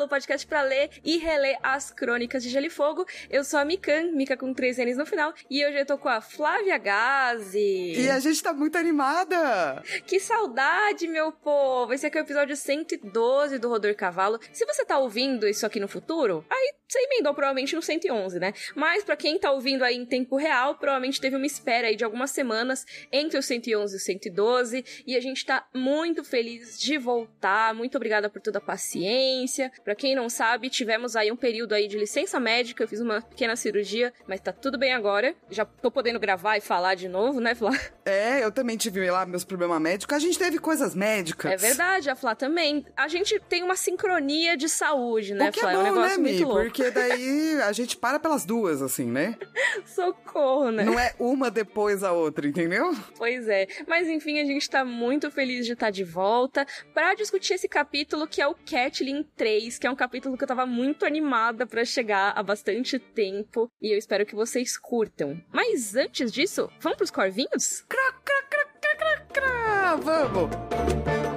Cavalo, podcast para ler e reler as crônicas de Gelo e Fogo. Eu sou a Mikan, Mika com três N's no final, e hoje eu tô com a Flávia Gazi. E a gente tá muito animada! Que saudade, meu povo! Esse aqui é o episódio 112 do Rodor Cavalo. Se você tá ouvindo isso aqui no futuro, aí você emendou provavelmente no 111, né? Mas para quem tá ouvindo aí em tempo real, provavelmente teve uma espera aí de algumas semanas entre o 111 e o 112, e a gente tá muito feliz de voltar. Muito obrigada por toda a paciência. Para quem não sabe, tivemos aí um período aí de licença médica, eu fiz uma pequena cirurgia, mas tá tudo bem agora. Já tô podendo gravar e falar de novo, né, Flá? É, eu também tive lá meus problemas médicos. A gente teve coisas médicas. É verdade, a Flá também. A gente tem uma sincronia de saúde, né, que Flá? É, bom, é um negócio né, muito Mi? louco. Porque daí a gente para pelas duas, assim, né? Socorro, né? Não é uma depois a outra, entendeu? Pois é. Mas enfim, a gente tá muito feliz de estar de volta para discutir esse capítulo que é o Catlin 3, que é um capítulo que eu tava muito animada para chegar há bastante tempo e eu espero que vocês curtam. Mas antes disso, vamos pros corvinhos? Crá, crá, crá, crá, crá, crá. Vamos!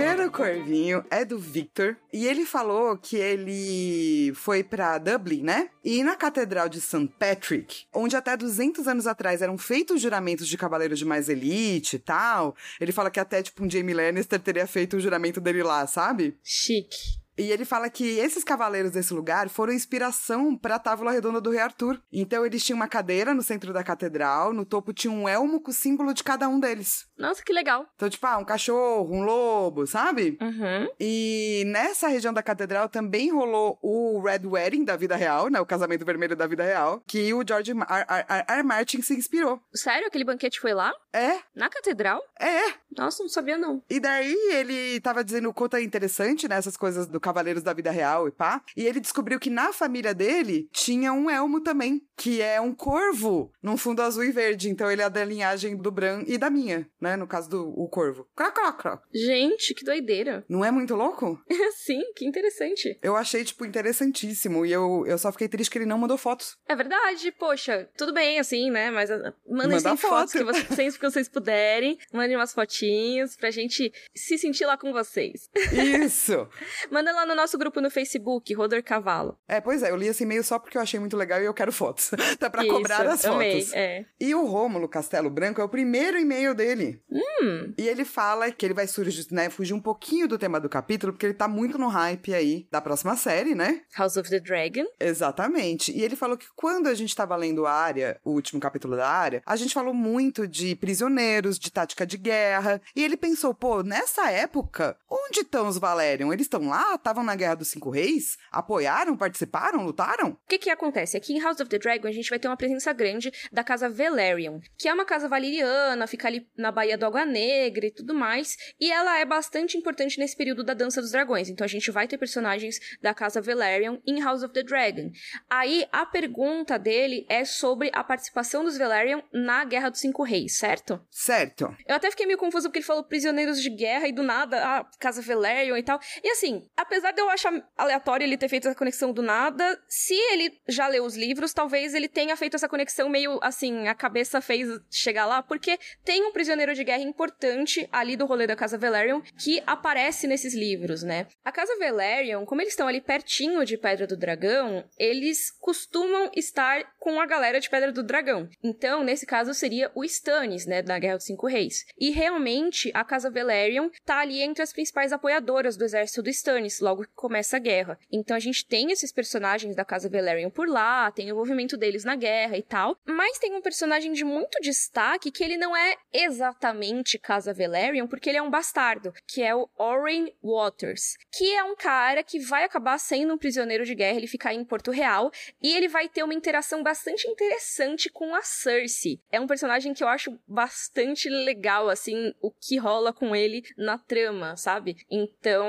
Primeiro corvinho é do Victor e ele falou que ele foi pra Dublin, né? E na Catedral de St. Patrick, onde até 200 anos atrás eram feitos juramentos de cavaleiros de mais elite e tal. Ele fala que até tipo um Jamie Lannister teria feito o juramento dele lá, sabe? Chique. E ele fala que esses cavaleiros desse lugar foram inspiração para a Távola Redonda do Rei Arthur. Então eles tinham uma cadeira no centro da catedral, no topo tinha um elmo com o símbolo de cada um deles. Nossa, que legal. Então, tipo, ah, um cachorro, um lobo, sabe? Uhum. E nessa região da catedral também rolou o Red Wedding da vida real, né? O casamento vermelho da vida real, que o George R. R. R. R. Martin se inspirou. Sério? Aquele banquete foi lá? É, Na catedral? é. Nossa, não sabia não. E daí ele tava dizendo o quanto é interessante, né? Essas coisas do Cavaleiros da Vida Real e pá. E ele descobriu que na família dele tinha um elmo também, que é um corvo num fundo azul e verde. Então ele é da linhagem do Bran e da minha, né? No caso do o corvo. Crá, crá. Gente, que doideira. Não é muito louco? Sim, que interessante. Eu achei, tipo, interessantíssimo. E eu, eu só fiquei triste que ele não mandou fotos. É verdade, poxa, tudo bem assim, né? Mas ah, mandem Manda sem fotos foto. que vocês, que vocês puderem. Mandem umas fotinhos pra gente se sentir lá com vocês. Isso! Manda lá no nosso grupo no Facebook, Rodor Cavalo. é, pois é, eu li esse e-mail só porque eu achei muito legal e eu quero fotos. tá pra Isso, cobrar as amei, fotos. é. E o Rômulo Castelo Branco é o primeiro e-mail dele. Hum, E ele fala que ele vai surgir, né, fugir um pouquinho do tema do capítulo, porque ele tá muito no hype aí da próxima série, né? House of the Dragon. Exatamente. E ele falou que quando a gente tava lendo a área, o último capítulo da área, a gente falou muito de prisioneiros, de tática de guerra. E ele pensou, pô, nessa época, onde estão os Valerion? Eles estão lá? Estavam na Guerra dos Cinco Reis? Apoiaram? Participaram? Lutaram? O que que acontece? Aqui em House of the Dragon a gente vai ter uma presença grande da casa Velaryon, que é uma casa valeriana, fica ali na Baía do Água Negra e tudo mais, e ela é bastante importante nesse período da Dança dos Dragões. Então a gente vai ter personagens da casa Velaryon em House of the Dragon. Aí a pergunta dele é sobre a participação dos Velaryon na Guerra dos Cinco Reis, certo? Certo. Eu até fiquei meio confusa porque ele falou prisioneiros de guerra e do nada, ah, Casa Velaryon e tal. E assim, apesar de eu achar aleatório ele ter feito essa conexão do nada, se ele já leu os livros, talvez ele tenha feito essa conexão meio assim, a cabeça fez chegar lá, porque tem um prisioneiro de guerra importante ali do rolê da Casa Velaryon que aparece nesses livros, né? A Casa Velaryon, como eles estão ali pertinho de Pedra do Dragão, eles costumam estar com a galera de Pedra do Dragão. Então, nesse caso, seria o Stannis, né, da Guerra dos Cinco Reis. E realmente, a Casa Velaryon tá ali entre as principais apoiadoras do exército do Stannis, logo que começa a guerra. Então, a gente tem esses personagens da Casa Velaryon por lá, tem o envolvimento deles na guerra e tal, mas tem um personagem de muito destaque que ele não é exatamente Casa Velaryon, porque ele é um bastardo, que é o Oren Waters, que é um cara que vai acabar sendo um prisioneiro de guerra, ele fica em Porto Real, e ele vai ter uma interação bastante interessante com a Cersei. É um personagem que eu acho bastante legal, assim, o que rola com ele na trama, sabe? Então,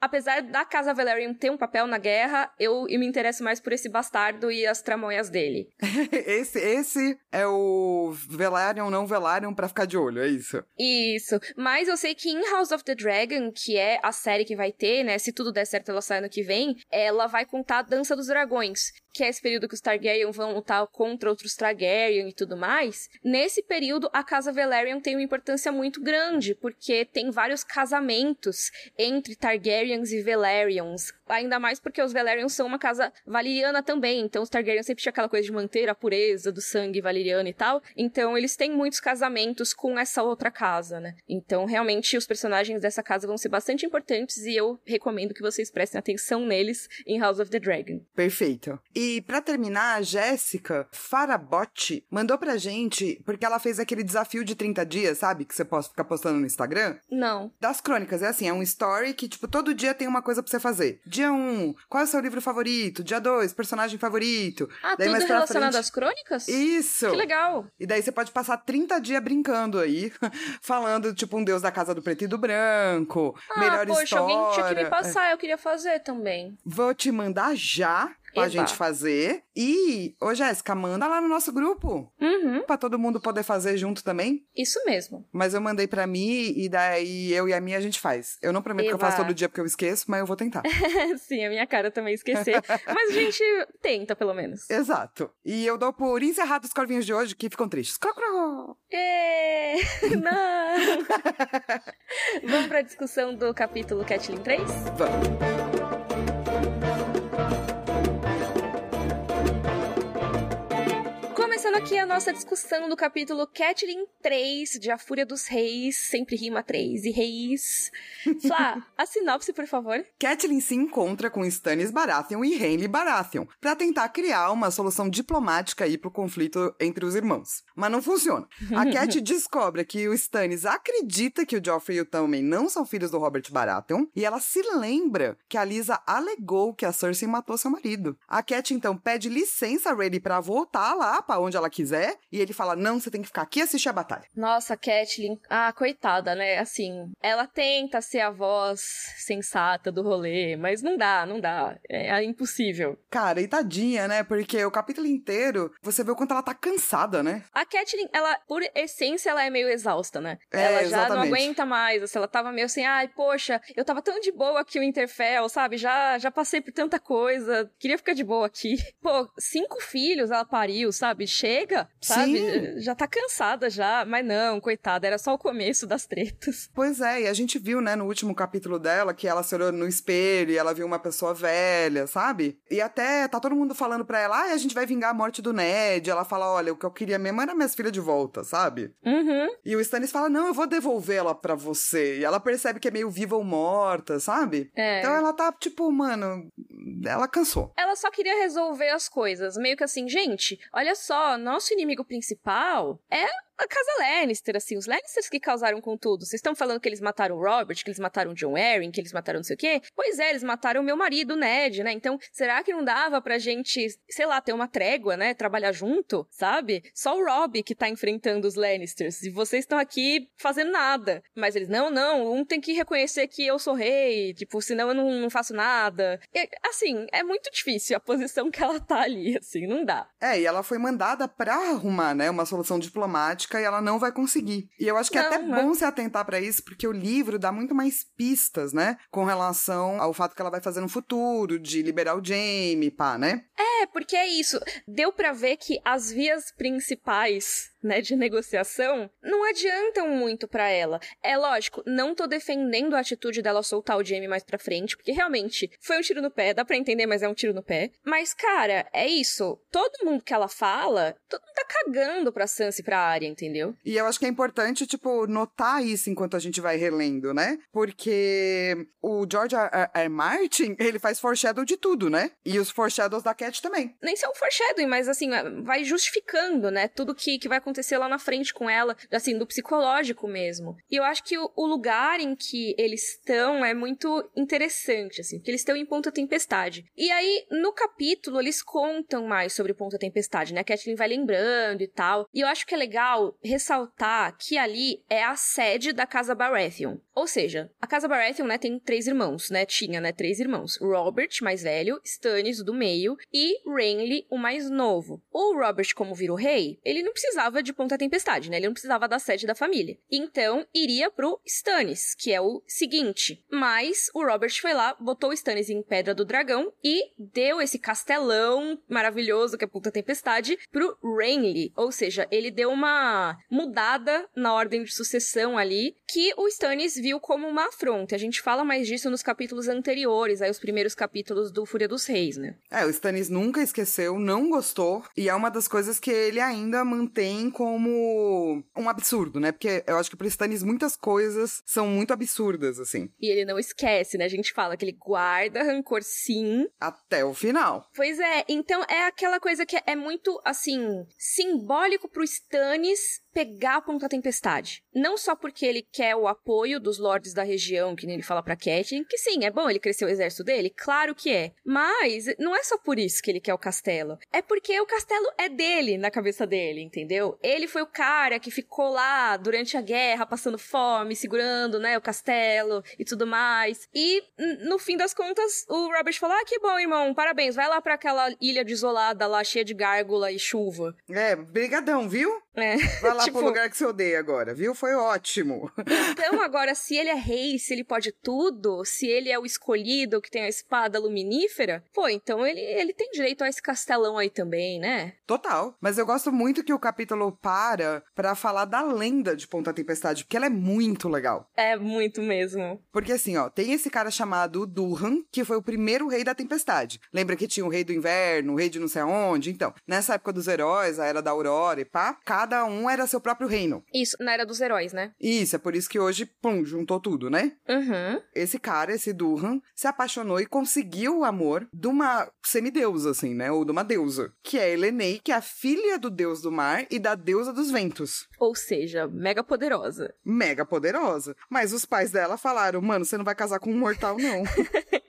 apesar da Casa Velaryon ter um papel na guerra, eu, me interesso mais por esse bastardo e as tramóias dele. esse, esse é o Velaryon não Velaryon pra ficar de olho, é isso? Isso. Mas eu sei que em House of the Dragon, que é a série que vai ter, né? Se tudo der certo, ela sai ano que vem. Ela vai contar a Dança dos Dragões, que é esse período que os Targaryen vão lutar contra outros Targaryen e tudo mais. Nesse período, a Casa Velaryon tem uma importância muito grande, porque tem vários casamentos entre Targaryens e Velaryons. Ainda mais porque os Velaryons são uma casa valeriana também, então os Targaryen sempre tinha aquela coisa de manter a pureza do sangue valeriano e tal. Então eles têm muitos casamentos com essa outra casa, né? Então realmente os personagens dessa casa vão ser bastante importantes e eu recomendo que vocês prestem atenção neles em House of the Dragon. Perfeito. E para terminar, a Jéssica Farabotti mandou pra gente, porque ela fez aquele desafio de 30 dias, sabe? Que você pode ficar postando no Instagram. Não. Das crônicas, é assim, é um story que, tipo, todo dia tem uma coisa pra você fazer. Dia 1, um, qual é o seu livro favorito? Dia 2, personagem favorito. Ah, daí, tudo relacionado frente... às crônicas? Isso! Que legal! E daí você pode passar 30 dias brincando aí, falando, tipo, um deus da casa do preto e do branco, ah, melhor poxa, história. alguém tinha que me passar, eu queria fazer também. Vou te mandar já pra Eba. gente fazer. E, ô Jéssica, manda lá no nosso grupo. Uhum. Pra todo mundo poder fazer junto também. Isso mesmo. Mas eu mandei pra mim e daí eu e a minha a gente faz. Eu não prometo Eba. que eu faço todo dia porque eu esqueço, mas eu vou tentar. Sim, a minha cara também esquecer. mas a gente tenta, pelo menos. Exato. E eu dou por encerrado os corvinhos de hoje que ficam tristes. Cro, cro. É... Não! Vamos pra discussão do capítulo Catlin 3? Vamos. Começando aqui a nossa discussão do capítulo Catelyn 3 de A Fúria dos Reis, sempre rima 3 e reis. Flá, a sinopse, por favor. Catelyn se encontra com Stannis Baratheon e Renly Baratheon para tentar criar uma solução diplomática aí pro conflito entre os irmãos. Mas não funciona. A Cat descobre que o Stannis acredita que o Joffrey e o Tommen não são filhos do Robert Baratheon e ela se lembra que a Lisa alegou que a Cersei matou seu marido. A Cat então pede licença a Rhaedy para voltar lá para onde ela quiser, e ele fala: não, você tem que ficar aqui e assistir a batalha. Nossa, Catelyn, ah, coitada, né? Assim, ela tenta ser a voz sensata do rolê, mas não dá, não dá. É, é impossível. Cara, e tadinha, né? Porque o capítulo inteiro você vê o quanto ela tá cansada, né? A Catelyn, ela, por essência, ela é meio exausta, né? É, ela já exatamente. não aguenta mais. Assim, ela tava meio assim, ai, poxa, eu tava tão de boa aqui o Interfell, sabe? Já, já passei por tanta coisa, queria ficar de boa aqui. Pô, cinco filhos ela pariu, sabe? Chega, sabe? Sim. Já tá cansada já, mas não, coitada, era só o começo das tretas. Pois é, e a gente viu, né, no último capítulo dela, que ela se olhou no espelho e ela viu uma pessoa velha, sabe? E até tá todo mundo falando pra ela, ah, a gente vai vingar a morte do Ned. Ela fala, olha, o que eu queria mesmo era minhas filhas de volta, sabe? Uhum. E o Stannis fala, não, eu vou devolvê-la pra você. E ela percebe que é meio viva ou morta, sabe? É. Então ela tá, tipo, mano, ela cansou. Ela só queria resolver as coisas. Meio que assim, gente, olha só, nosso inimigo principal é a casa Lannister, assim, os Lannisters que causaram com tudo. Vocês estão falando que eles mataram o Robert, que eles mataram o John Arryn, que eles mataram não sei o quê? Pois é, eles mataram o meu marido, Ned, né? Então, será que não dava pra gente, sei lá, ter uma trégua, né? Trabalhar junto, sabe? Só o Robb que tá enfrentando os Lannisters. E vocês estão aqui fazendo nada. Mas eles, não, não, um tem que reconhecer que eu sou rei, tipo, senão eu não, não faço nada. E, assim, é muito difícil a posição que ela tá ali, assim, não dá. É, e ela foi mandada pra arrumar, né, uma solução diplomática e ela não vai conseguir. E eu acho que não, é até não. bom se atentar para isso, porque o livro dá muito mais pistas, né? Com relação ao fato que ela vai fazer no futuro, de liberar o Jamie, pá, né? É, porque é isso. Deu para ver que as vias principais né, de negociação, não adiantam muito para ela. É lógico, não tô defendendo a atitude dela soltar o Jamie mais pra frente, porque realmente foi um tiro no pé, dá pra entender, mas é um tiro no pé. Mas, cara, é isso. Todo mundo que ela fala, todo mundo tá cagando pra Sansa e pra área, entendeu? E eu acho que é importante, tipo, notar isso enquanto a gente vai relendo, né? Porque o George R. R. Martin, ele faz foreshadow de tudo, né? E os foreshadows da Cat também. Nem são foreshadowing, mas assim, vai justificando, né? Tudo que, que vai acontecer acontecer lá na frente com ela, assim, do psicológico mesmo. E eu acho que o, lugar em que eles estão é muito interessante, assim, porque eles estão em Ponta Tempestade. E aí, no capítulo, eles contam mais sobre Ponta Tempestade, né? A Kathleen vai lembrando e tal. E eu acho que é legal ressaltar que ali é a sede da Casa Baratheon. Ou seja, a Casa Baratheon, né, tem três irmãos, né? Tinha, né, três irmãos. Robert, mais velho, Stannis, do meio, e Renly, o mais novo. O Robert, como virou rei, ele não precisava de Ponta Tempestade, né? Ele não precisava da sede da família. Então, iria pro Stannis, que é o seguinte. Mas o Robert foi lá, botou o Stannis em Pedra do Dragão e deu esse castelão maravilhoso que é Ponta Tempestade pro Renly. Ou seja, ele deu uma mudada na ordem de sucessão ali, que o Stannis viu como uma afronta. A gente fala mais disso nos capítulos anteriores, aí os primeiros capítulos do Fúria dos Reis, né? É, o Stannis nunca esqueceu, não gostou, e é uma das coisas que ele ainda mantém como um absurdo, né? Porque eu acho que pro Stannis muitas coisas são muito absurdas, assim. E ele não esquece, né? A gente fala que ele guarda rancor sim. Até o final. Pois é, então é aquela coisa que é muito, assim, simbólico pro Stannis pegar Ponta Tempestade. Não só porque ele quer o apoio dos lords da região, que nem ele fala pra Catelyn, que sim, é bom ele crescer o exército dele, claro que é. Mas não é só por isso que ele quer o castelo. É porque o castelo é dele na cabeça dele, entendeu? Ele foi o cara que ficou lá durante a guerra, passando fome, segurando, né, o castelo e tudo mais. E no fim das contas, o Robert falou: "Ah, que bom, irmão, parabéns, vai lá para aquela ilha desolada lá cheia de gárgula e chuva". É, brigadão, viu? É. Vai lá tipo... pro lugar que você odeia agora, viu? Foi ótimo. Então, agora, se ele é rei, se ele pode tudo, se ele é o escolhido que tem a espada luminífera, pô, então ele, ele tem direito a esse castelão aí também, né? Total. Mas eu gosto muito que o capítulo para pra falar da lenda de Ponta Tempestade, porque ela é muito legal. É muito mesmo. Porque assim, ó, tem esse cara chamado Durhan, que foi o primeiro rei da tempestade. Lembra que tinha o rei do inverno, o rei de não sei aonde? Então, nessa época dos heróis, a era da aurora e pá, cada um era seu próprio reino. Isso, na era dos heróis, né? Isso, é por isso que hoje, pum, juntou tudo, né? Uhum. Esse cara, esse Durhan, se apaixonou e conseguiu o amor de uma semideusa, assim, né? Ou de uma deusa, que é Helenei, que é a filha do deus do mar e da deusa dos ventos. Ou seja, mega poderosa. Mega poderosa. Mas os pais dela falaram, mano, você não vai casar com um mortal, não.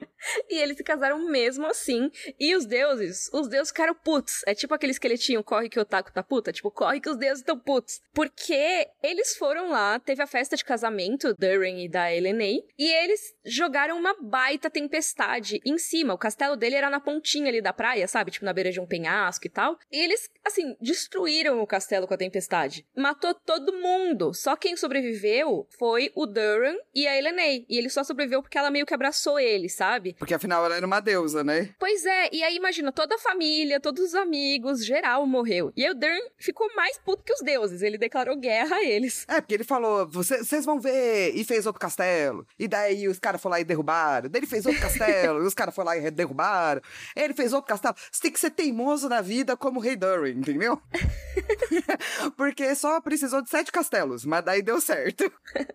E eles se casaram mesmo assim. E os deuses, os deuses ficaram putos. É tipo aquele esqueletinho, corre que o taco tá puta. Tipo, corre que os deuses estão putos. Porque eles foram lá, teve a festa de casamento, Durin e da Elenei, e eles jogaram uma baita tempestade em cima. O castelo dele era na pontinha ali da praia, sabe? Tipo, na beira de um penhasco e tal. E eles, assim, destruíram o castelo com a tempestade. Matou todo mundo. Só quem sobreviveu foi o Duran e a Elenei. E ele só sobreviveu porque ela meio que abraçou ele, sabe? Porque afinal ela era uma deusa, né? Pois é, e aí imagina, toda a família, todos os amigos, geral morreu. E aí o Dern ficou mais puto que os deuses, ele declarou guerra a eles. É, porque ele falou, vocês vão ver, e fez outro castelo. E daí os caras foram lá e derrubaram. Daí ele fez outro castelo, e os caras foram lá e derrubaram. Ele fez outro castelo. Você tem que ser teimoso na vida como o rei Durin, entendeu? porque só precisou de sete castelos, mas daí deu certo.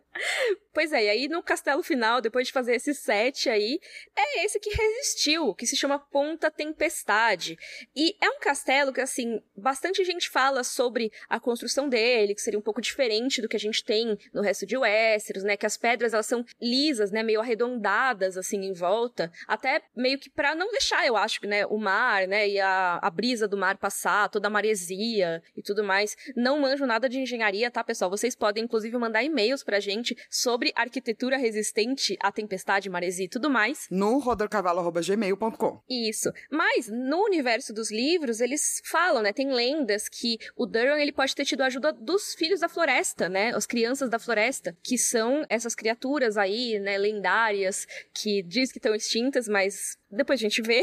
Pois é, e aí no castelo final, depois de fazer esses sete aí, é esse que resistiu, que se chama Ponta Tempestade. E é um castelo que, assim, bastante gente fala sobre a construção dele, que seria um pouco diferente do que a gente tem no resto de Westeros, né? Que as pedras, elas são lisas, né? Meio arredondadas, assim, em volta. Até meio que pra não deixar, eu acho, né? O mar, né? E a, a brisa do mar passar, toda a maresia e tudo mais. Não manjo nada de engenharia, tá, pessoal? Vocês podem, inclusive, mandar e-mails pra gente sobre arquitetura resistente à tempestade, maresia e tudo mais. No rodorcavalo.gmail.com. Isso. Mas no universo dos livros, eles falam, né? Tem lendas que o Duran ele pode ter tido a ajuda dos filhos da floresta, né? As crianças da floresta, que são essas criaturas aí, né, lendárias, que diz que estão extintas, mas depois a gente vê.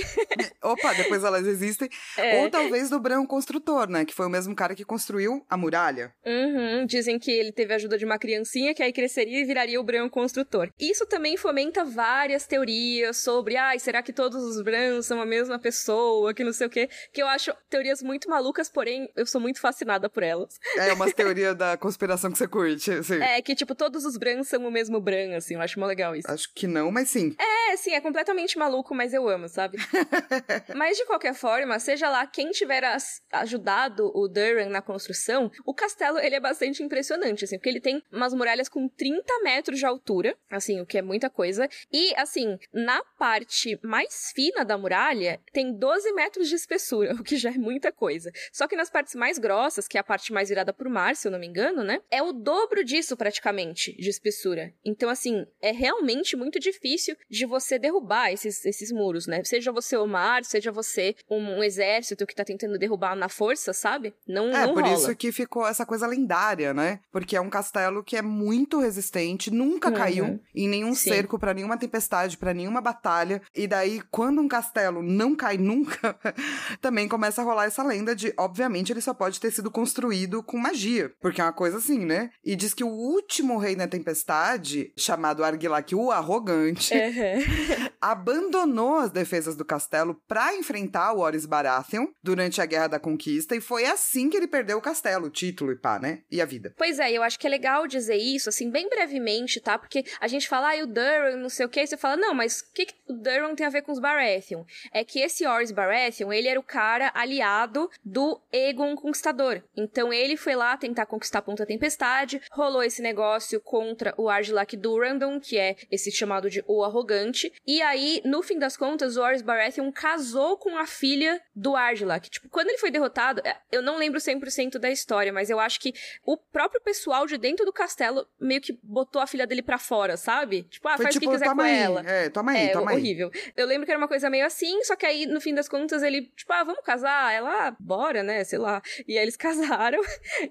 Opa, depois elas existem. É. Ou talvez do Bran Construtor, né? Que foi o mesmo cara que construiu a muralha. Uhum. Dizem que ele teve a ajuda de uma criancinha que aí cresceria e viraria o Bran Construtor. Isso também fomenta várias teorias sobre, ai, ah, será que todos os Brans são a mesma pessoa, que não sei o quê. Que eu acho teorias muito malucas, porém eu sou muito fascinada por elas. É, umas teorias da conspiração que você curte, assim. É, que tipo, todos os Brans são o mesmo Bran, assim. Eu acho mó legal isso. Acho que não, mas sim. É, sim, é completamente maluco, mas eu eu amo, sabe? Mas de qualquer forma, seja lá quem tiver ajudado o Duran na construção, o castelo ele é bastante impressionante, assim, porque ele tem umas muralhas com 30 metros de altura, assim, o que é muita coisa. E, assim, na parte mais fina da muralha, tem 12 metros de espessura, o que já é muita coisa. Só que nas partes mais grossas, que é a parte mais virada pro mar, se eu não me engano, né? É o dobro disso, praticamente, de espessura. Então, assim, é realmente muito difícil de você derrubar esses, esses muros, né? Seja você o mar, seja você um, um exército que tá tentando derrubar na força, sabe? Não, é, não por rola. isso que ficou essa coisa lendária, né? Porque é um castelo que é muito resistente, nunca uhum. caiu em nenhum Sim. cerco, para nenhuma tempestade, para nenhuma batalha. E daí, quando um castelo não cai nunca, também começa a rolar essa lenda de, obviamente, ele só pode ter sido construído com magia. Porque é uma coisa assim, né? E diz que o último rei na tempestade, chamado Argilac o Arrogante, uhum. abandonou as defesas do castelo para enfrentar o Horus Baratheon durante a Guerra da Conquista, e foi assim que ele perdeu o castelo, o título e pá, né? E a vida. Pois é, eu acho que é legal dizer isso, assim, bem brevemente, tá? Porque a gente fala, ah, o Duran, não sei o que, e você fala, não, mas o que, que o Duran tem a ver com os Baratheon? É que esse Horus Baratheon, ele era o cara aliado do Aegon Conquistador. Então ele foi lá tentar conquistar a Ponta Tempestade, rolou esse negócio contra o Argilac Durandon, que é esse chamado de O Arrogante, e aí, no fim das contas, o Horus Baratheon casou com a filha do Argilac. Tipo, quando ele foi derrotado, é, eu não lembro 100% da história, mas eu acho que o próprio pessoal de dentro do castelo meio que botou a filha dele para fora, sabe? Tipo, ah, Foi faz tipo, o que quiser com aí. ela. É, toma aí, é, toma aí. horrível. Eu lembro que era uma coisa meio assim, só que aí, no fim das contas, ele, tipo, ah, vamos casar? Ela, ah, bora, né? Sei lá. E aí eles casaram.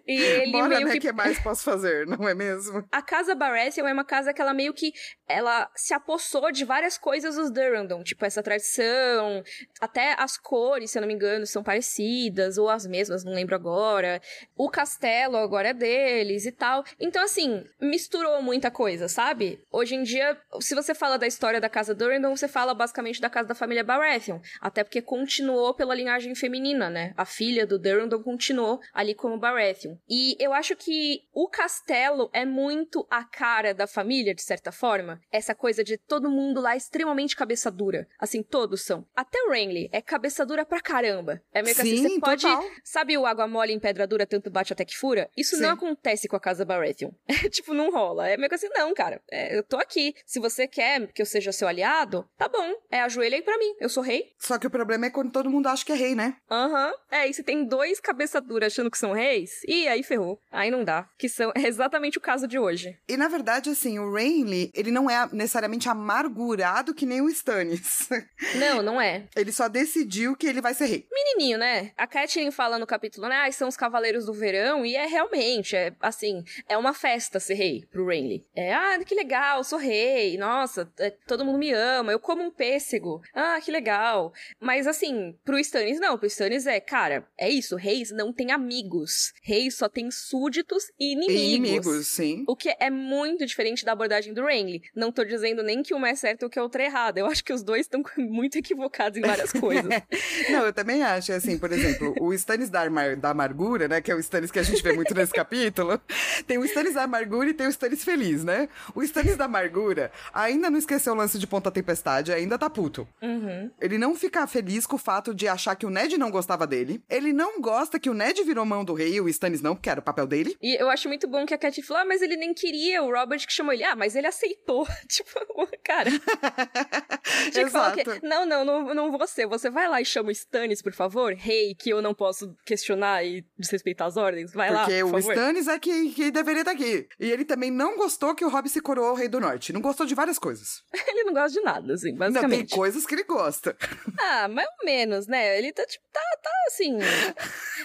E ele bora, meio né? que. que mais posso fazer, não é mesmo? A casa Baratheon é uma casa que ela meio que. Ela se apossou de várias coisas dos Durandon. Tipo, essa tradição. Até as cores, se eu não me engano, são parecidas, ou as mesmas, não lembro agora. O castelo agora é deles e tal. Então, assim, misturou muita coisa, sabe? Hoje em dia, se você fala da história da casa Durandon, você fala basicamente da casa da família Baratheon. Até porque continuou pela linhagem feminina, né? A filha do Durandon continuou ali como Baratheon. E eu acho que o castelo é muito a cara da família, de certa forma. Essa coisa de todo mundo lá extremamente cabeça dura. Assim, todos são. Até o Renly é cabeça dura pra caramba. É meio que assim, Sim, você pode. total. Sabe o água mole em pedra dura, tanto bate até que fura? Isso Sim. não acontece com a casa Baratheon. É, tipo, não rola. É meio que assim, não, cara. É, eu tô aqui. Se você quer que eu seja seu aliado, tá bom. É, ajoelha aí pra mim. Eu sou rei. Só que o problema é quando todo mundo acha que é rei, né? Aham. É, e se tem dois cabeça dura achando que são reis, e aí ferrou. Aí não dá. Que são é exatamente o caso de hoje. E na verdade, assim, o Renly, ele não é necessariamente amargurado que nem o Stannis. Não, não é. ele só decidiu que ele vai ser rei. Menininho, né? A Catelyn fala no capítulo, né? Ah, são os cavaleiros do verão, e é realmente, é assim, é uma festa ser rei pro Renly. É, ah, que legal, sou rei, nossa, é, todo mundo me ama, eu como um pêssego. Ah, que legal. Mas assim, pro Stannis não, pro Stannis é, cara, é isso, reis não têm amigos. Reis só tem súditos e inimigos. E inimigos, sim. O que é muito diferente da abordagem do Renly. Não tô dizendo nem que uma é certa ou que a outra é errada. Eu acho que os dois estão muito equivocados em várias coisas. Não, eu também acho, assim, por exemplo, o Stannis da, Amar da Amargura, né, que é o Stannis que a gente vê muito nesse capítulo, tem o Stannis da Amargura e tem o Stannis Feliz, né? O Stannis da Amargura ainda não esqueceu o lance de Ponta Tempestade, ainda tá puto. Uhum. Ele não fica feliz com o fato de achar que o Ned não gostava dele. Ele não gosta que o Ned virou mão do rei o Stannis não, porque era o papel dele. E eu acho muito bom que a Cat falou, ah, mas ele nem queria, o Robert que chamou ele, ah, mas ele aceitou. tipo, cara. Tinha que Exato. que, não, não, não, não você. Você vai lá e chama o Stannis, por favor, rei, que eu não posso questionar e desrespeitar as ordens. Vai lá, Porque por o favor. Stannis é que, que deveria estar aqui. E ele também não gostou que o Robb se coroou o Rei do Norte. Não gostou de várias coisas. Ele não gosta de nada, assim, Não, tem basicamente. coisas que ele gosta. Ah, mais ou menos, né? Ele tá, tipo, tá, tá assim.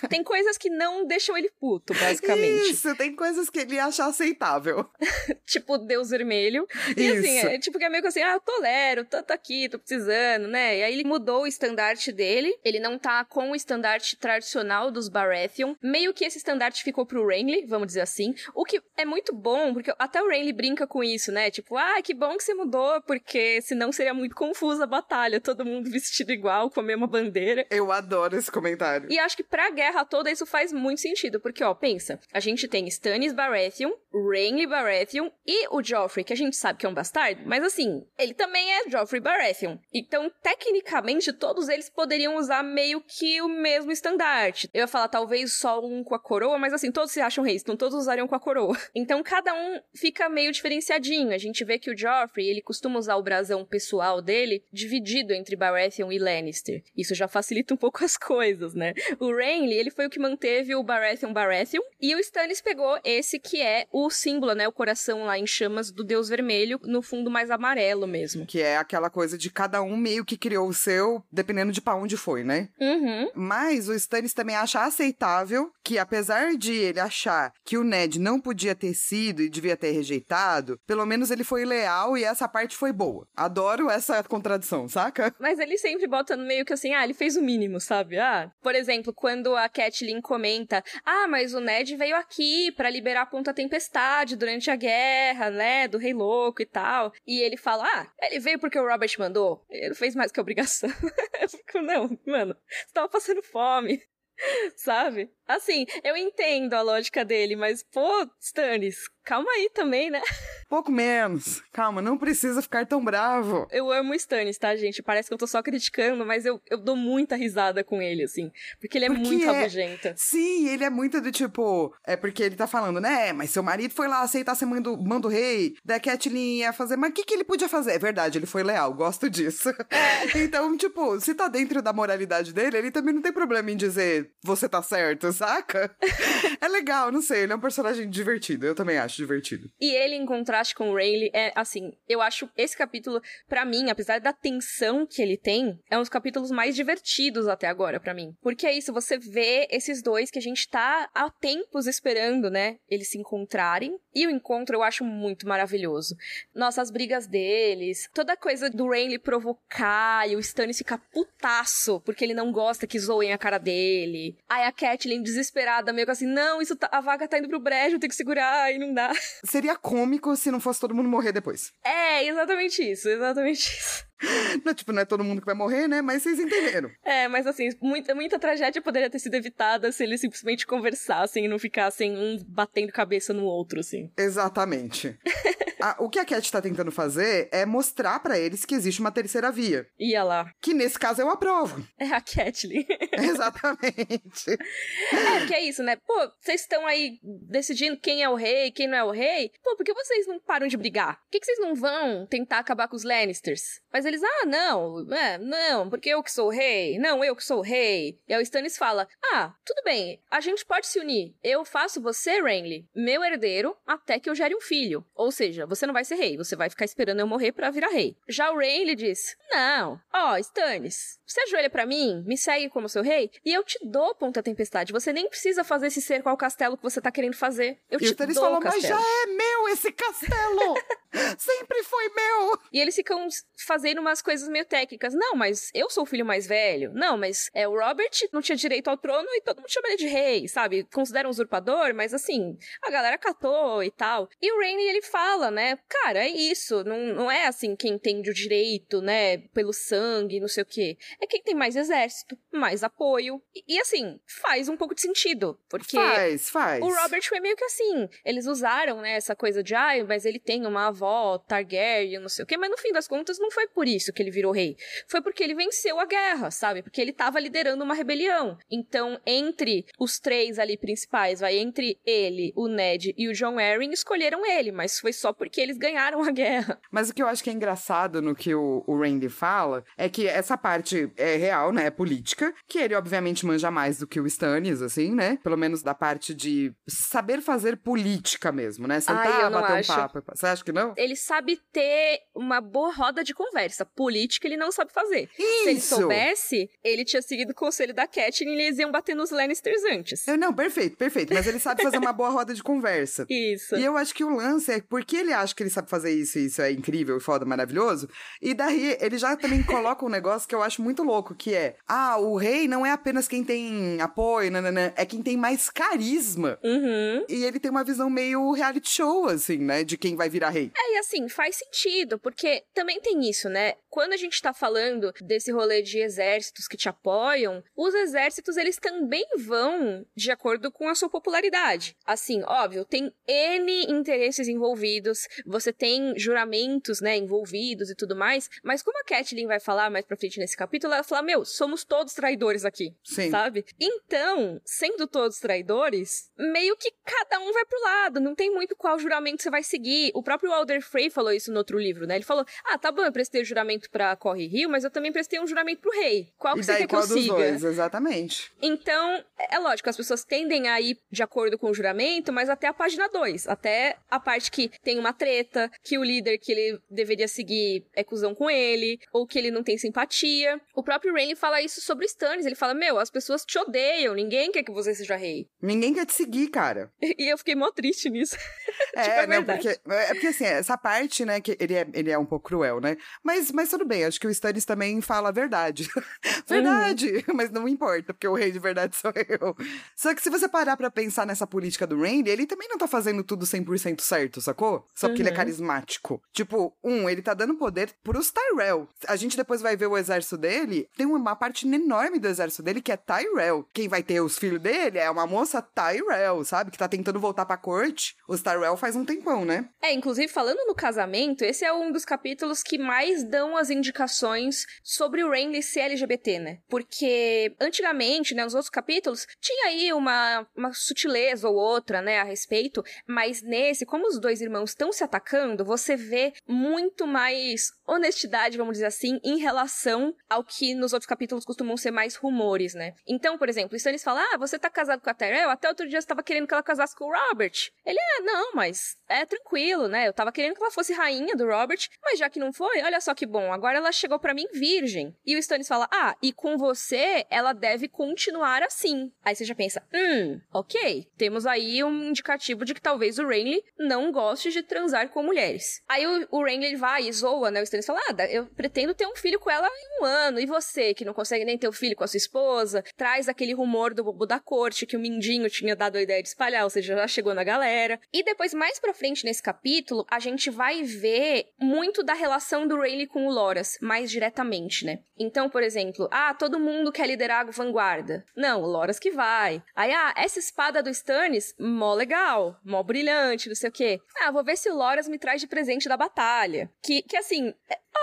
tem coisas que não deixam ele puto, basicamente. Isso, tem coisas que ele acha aceitável. tipo, Deus Vermelho. E assim, Isso. é tipo que é meio que assim, ah, eu tolero, tô, tô aqui, tô precisando, né? E aí ele mudou o estandarte dele. Ele não tá com o estandarte tradicional dos Baratheon. Meio que esse estandarte ficou pro Renly, vamos dizer assim. O que é muito bom, porque até o Renly brinca com isso, né? Tipo, ah, que bom que você mudou, porque senão seria muito confusa a batalha. Todo mundo vestido igual, com a mesma bandeira. Eu adoro esse comentário. E acho que pra guerra toda isso faz muito sentido, porque, ó, pensa, a gente tem Stannis Baratheon, Renly Baratheon e o Joffrey, que a gente sabe que é um bastardo, mas assim, ele também é Joffrey Baratheon. Então, tecnicamente, todos eles poderiam usar meio que o mesmo estandarte. Eu ia falar talvez só um com a coroa, mas assim, todos se acham reis, então todos usariam com a coroa. Então, cada um fica meio diferenciadinho. A gente vê que o Joffrey, ele costuma usar o brasão pessoal dele dividido entre Baratheon e Lannister. Isso já facilita um pouco as coisas, né? O Renly, ele foi o que manteve o Baratheon Baratheon, e o Stannis pegou esse que é o símbolo, né? O coração lá em chamas do Deus Vermelho, no fundo mais amarelo mesmo. Que é aquela coisa de cada um meio que criou o seu, dependendo de pra onde foi, né? Uhum. Mas o Stannis também acha aceitável que, apesar de ele achar que o Ned não podia ter sido e devia ter rejeitado, pelo menos ele foi leal e essa parte foi boa. Adoro essa contradição, saca? Mas ele sempre bota no meio que assim, ah, ele fez o mínimo, sabe? Ah, por exemplo, quando a Catelyn comenta, ah, mas o Ned veio aqui para liberar a Ponta Tempestade durante a guerra, né, do Rei Louco e tal. E ele fala, ah, ele veio porque o Robert mandou. Ele fez mais que obrigação. Eu fico, não, mano, você tava passando fome. Sabe? Assim, eu entendo a lógica dele, mas, pô, Stannis, calma aí também, né? Pouco menos. Calma, não precisa ficar tão bravo. Eu amo o Stannis, tá, gente? Parece que eu tô só criticando, mas eu, eu dou muita risada com ele, assim. Porque ele é Porque muito é- rabugento. Sim, ele é muito do tipo. É porque ele tá falando, né? Mas seu marido foi lá aceitar ser mãe do, mãe do rei. Da Catelyn ia fazer. Mas o que, que ele podia fazer? É verdade, ele foi leal, gosto disso. então, tipo, se tá dentro da moralidade dele, ele também não tem problema em dizer você tá certo, saca? é legal, não sei. Ele é um personagem divertido. Eu também acho divertido. E ele, em contraste com o Rayleigh, é assim, eu acho esse capítulo, pra mim, apesar da tensão que ele tem, é um dos capítulos mais divertidos até agora, pra mim. Porque é isso, você vê esses dois que a gente tá há tempos esperando, né? Eles se encontrarem. E o encontro eu acho muito maravilhoso. Nossa, as brigas deles, toda a coisa do Rayleigh provocar e o Stannis ficar putaço, porque ele não gosta que zoem a cara dele. Aí a Catelyn desesperada, meio que assim, não, isso tá- a vaga tá indo pro brejo, tem que segurar, e não dá. Seria cômico se não fosse todo mundo morrer depois. É, exatamente isso, exatamente isso. Não, tipo, não é todo mundo que vai morrer, né? Mas vocês entenderam. É, mas assim, muita, muita tragédia poderia ter sido evitada se eles simplesmente conversassem e não ficassem um batendo cabeça no outro, assim. Exatamente. A- o que a Cat tá tentando fazer é mostrar pra eles que existe uma terceira via. Ia lá. Que nesse caso eu aprovo. É a Catelyn. Exatamente. é, que é isso, né? Pô, vocês estão aí decidindo quem é o rei, quem não é o rei. Pô, por que vocês não param de brigar? Por que, que vocês não vão tentar acabar com os Lannisters? Mas eles, ah, não, é, não, porque eu que sou o rei. Não, eu que sou o rei. E aí o Stannis fala, ah, tudo bem, a gente pode se unir. Eu faço você, Renly, meu herdeiro, até que eu gere um filho. Ou seja, você não vai ser rei, você vai ficar esperando eu morrer pra virar rei. Já o Renly diz, não, ó, Stannis, você ajoelha pra mim, me segue como seu rei, e eu te dou Ponta Tempestade. Você nem precisa fazer esse cerco ao castelo que você tá querendo fazer. Eu E te o dou falou, o mas castelo. já é meu esse castelo! Sempre foi meu! E eles ficam fazendo umas coisas meio técnicas. Não, mas eu sou o filho mais velho. Não, mas é o Robert não tinha direito ao trono e todo mundo chama ele de rei, sabe? Considera um usurpador, mas assim, a galera catou e tal. E o Rainy, ele fala, né? Cara, é isso. Não, não é assim quem entende o direito, né? Pelo sangue, não sei o quê. É quem tem mais exército, mais apoio. E, e, assim, faz um pouco de sentido. Porque. Faz, faz. O Robert foi meio que assim. Eles usaram, né, essa coisa de, ai, mas ele tem uma avó Targaryen, não sei o quê, mas no fim das contas não foi por isso que ele virou rei. Foi porque ele venceu a guerra, sabe? Porque ele tava liderando uma rebelião. Então, entre os três ali principais, vai, entre ele, o Ned e o John Arryn, escolheram ele, mas foi só porque eles ganharam a guerra. Mas o que eu acho que é engraçado no que o, o Randy fala é que essa parte é real, né? É política, que ele obviamente manja mais do que o Stannis, assim, né? Pelo menos da parte de saber fazer política mesmo, né? Sentar, Ai, eu não bater acho. um papo. Você acha que não? Ele sabe ter uma boa roda de conversa. Política ele não sabe fazer. Se ele Isso! soubesse, ele tinha seguido o conselho da Catelyn e eles iam bater nos Lannisters antes. Eu, não, perfeito, perfeito. Mas ele sabe fazer uma boa roda de conversa. Isso. E eu acho que o lance é porque ele acha que ele sabe fazer isso e isso é incrível, foda, maravilhoso. E daí ele já também coloca um negócio que eu acho muito louco, que é: ah, o rei não é apenas quem tem apoio, nananã, é quem tem mais carisma. Uhum. E ele tem uma visão meio reality show, assim, né? De quem vai virar rei. É, e assim, faz sentido, porque também tem isso, né? Quando a gente tá falando desse rolê de exércitos que te apoiam, os exércitos, eles também vão de acordo com a sua popularidade. Assim, óbvio, tem N interesses envolvidos, você tem juramentos, né, envolvidos e tudo mais, mas como a Catelyn vai falar mais pra frente nesse capítulo, ela fala, meu, somos todos traidores aqui, Sim. sabe? Então, sendo todos traidores, meio que cada um vai pro lado, não tem muito qual juramento você vai seguir. O próprio Alder Frey falou isso no outro livro, né? Ele falou, ah, tá bom, eu prestei juramento pra Corre Rio, mas eu também prestei um juramento pro rei. Qual que E você daí quer que eu qual dos siga? dois, exatamente. Então, é lógico, as pessoas tendem a ir de acordo com o juramento, mas até a página 2, até a parte que tem uma treta, que o líder que ele deveria seguir é cuzão com ele, ou que ele não tem simpatia. O próprio Rain fala isso sobre o Stannis, ele fala, meu, as pessoas te odeiam, ninguém quer que você seja rei. Ninguém quer te seguir, cara. E eu fiquei mó triste nisso. É, Tipo, é não, verdade. porque, é porque assim, essa parte, né, que ele é, ele é um pouco cruel, né? Mas, mas tudo bem, acho que o Stannis também fala a verdade. verdade, mas não importa, porque o rei de verdade sou eu. Só que se você parar pra pensar nessa política do Randy, ele também não tá fazendo tudo 100% certo, sacou? Só porque ele é Uhum. carismático. Tipo, um, ele tá dando poder pros Tyrell. A gente depois vai ver o exército dele, tem uma parte enorme do exército dele que é Tyrell. Quem vai ter os filhos dele é uma moça Tyrell, sabe? Que tá tentando voltar pra corte. Os Tyrell faz um tempão, né? É, inclusive, falando no casamento, esse é um dos capítulos que mais dão as indicações sobre o Renly ser LGBT, né? Porque antigamente, né, nos outros capítulos, tinha aí uma, uma sutileza ou outra, né, a respeito, mas nesse, como os dois irmãos estão se atacando, você vê muito mais honestidade, vamos dizer assim, em relação ao que nos outros capítulos costumam ser mais rumores, né? Então, por exemplo, Stannis fala, ah, você tá casado com a Tyrell? Até outro dia você tava querendo que ela casasse com o Robert. Ele, ah, não, mas é tranquilo, né? Eu tava querendo que ela fosse rainha do Robert, mas já que não foi, olha só que bom, agora ela chegou pra mim virgem. E o Stannis fala, ah, e com você ela deve continuar assim. Aí você já pensa, hum, ok, temos aí um indicativo de que talvez o Renly não goste de transar com mulheres. Aí o, o Renly vai e zoa, né? O Stannis fala, ah, eu pretendo ter um filho com ela em um ano, e você, que não consegue nem ter o filho com a sua esposa, traz aquele rumor do bobo da corte que o Mindinho tinha dado a ideia de espalhar, ou seja, já chegou na galera. E depois, mais pra frente nesse capítulo, a gente vai ver muito da relação do Rayleigh com o Loras, mais diretamente, né? Então, por exemplo, ah, todo mundo quer liderar a vanguarda. Não, o Loras que vai. Aí, ah, essa espada do Stannis, mó legal, mó brilhante, não sei o quê. Ah, vou ver se o Loras me traz de presente da batalha. Que, que assim,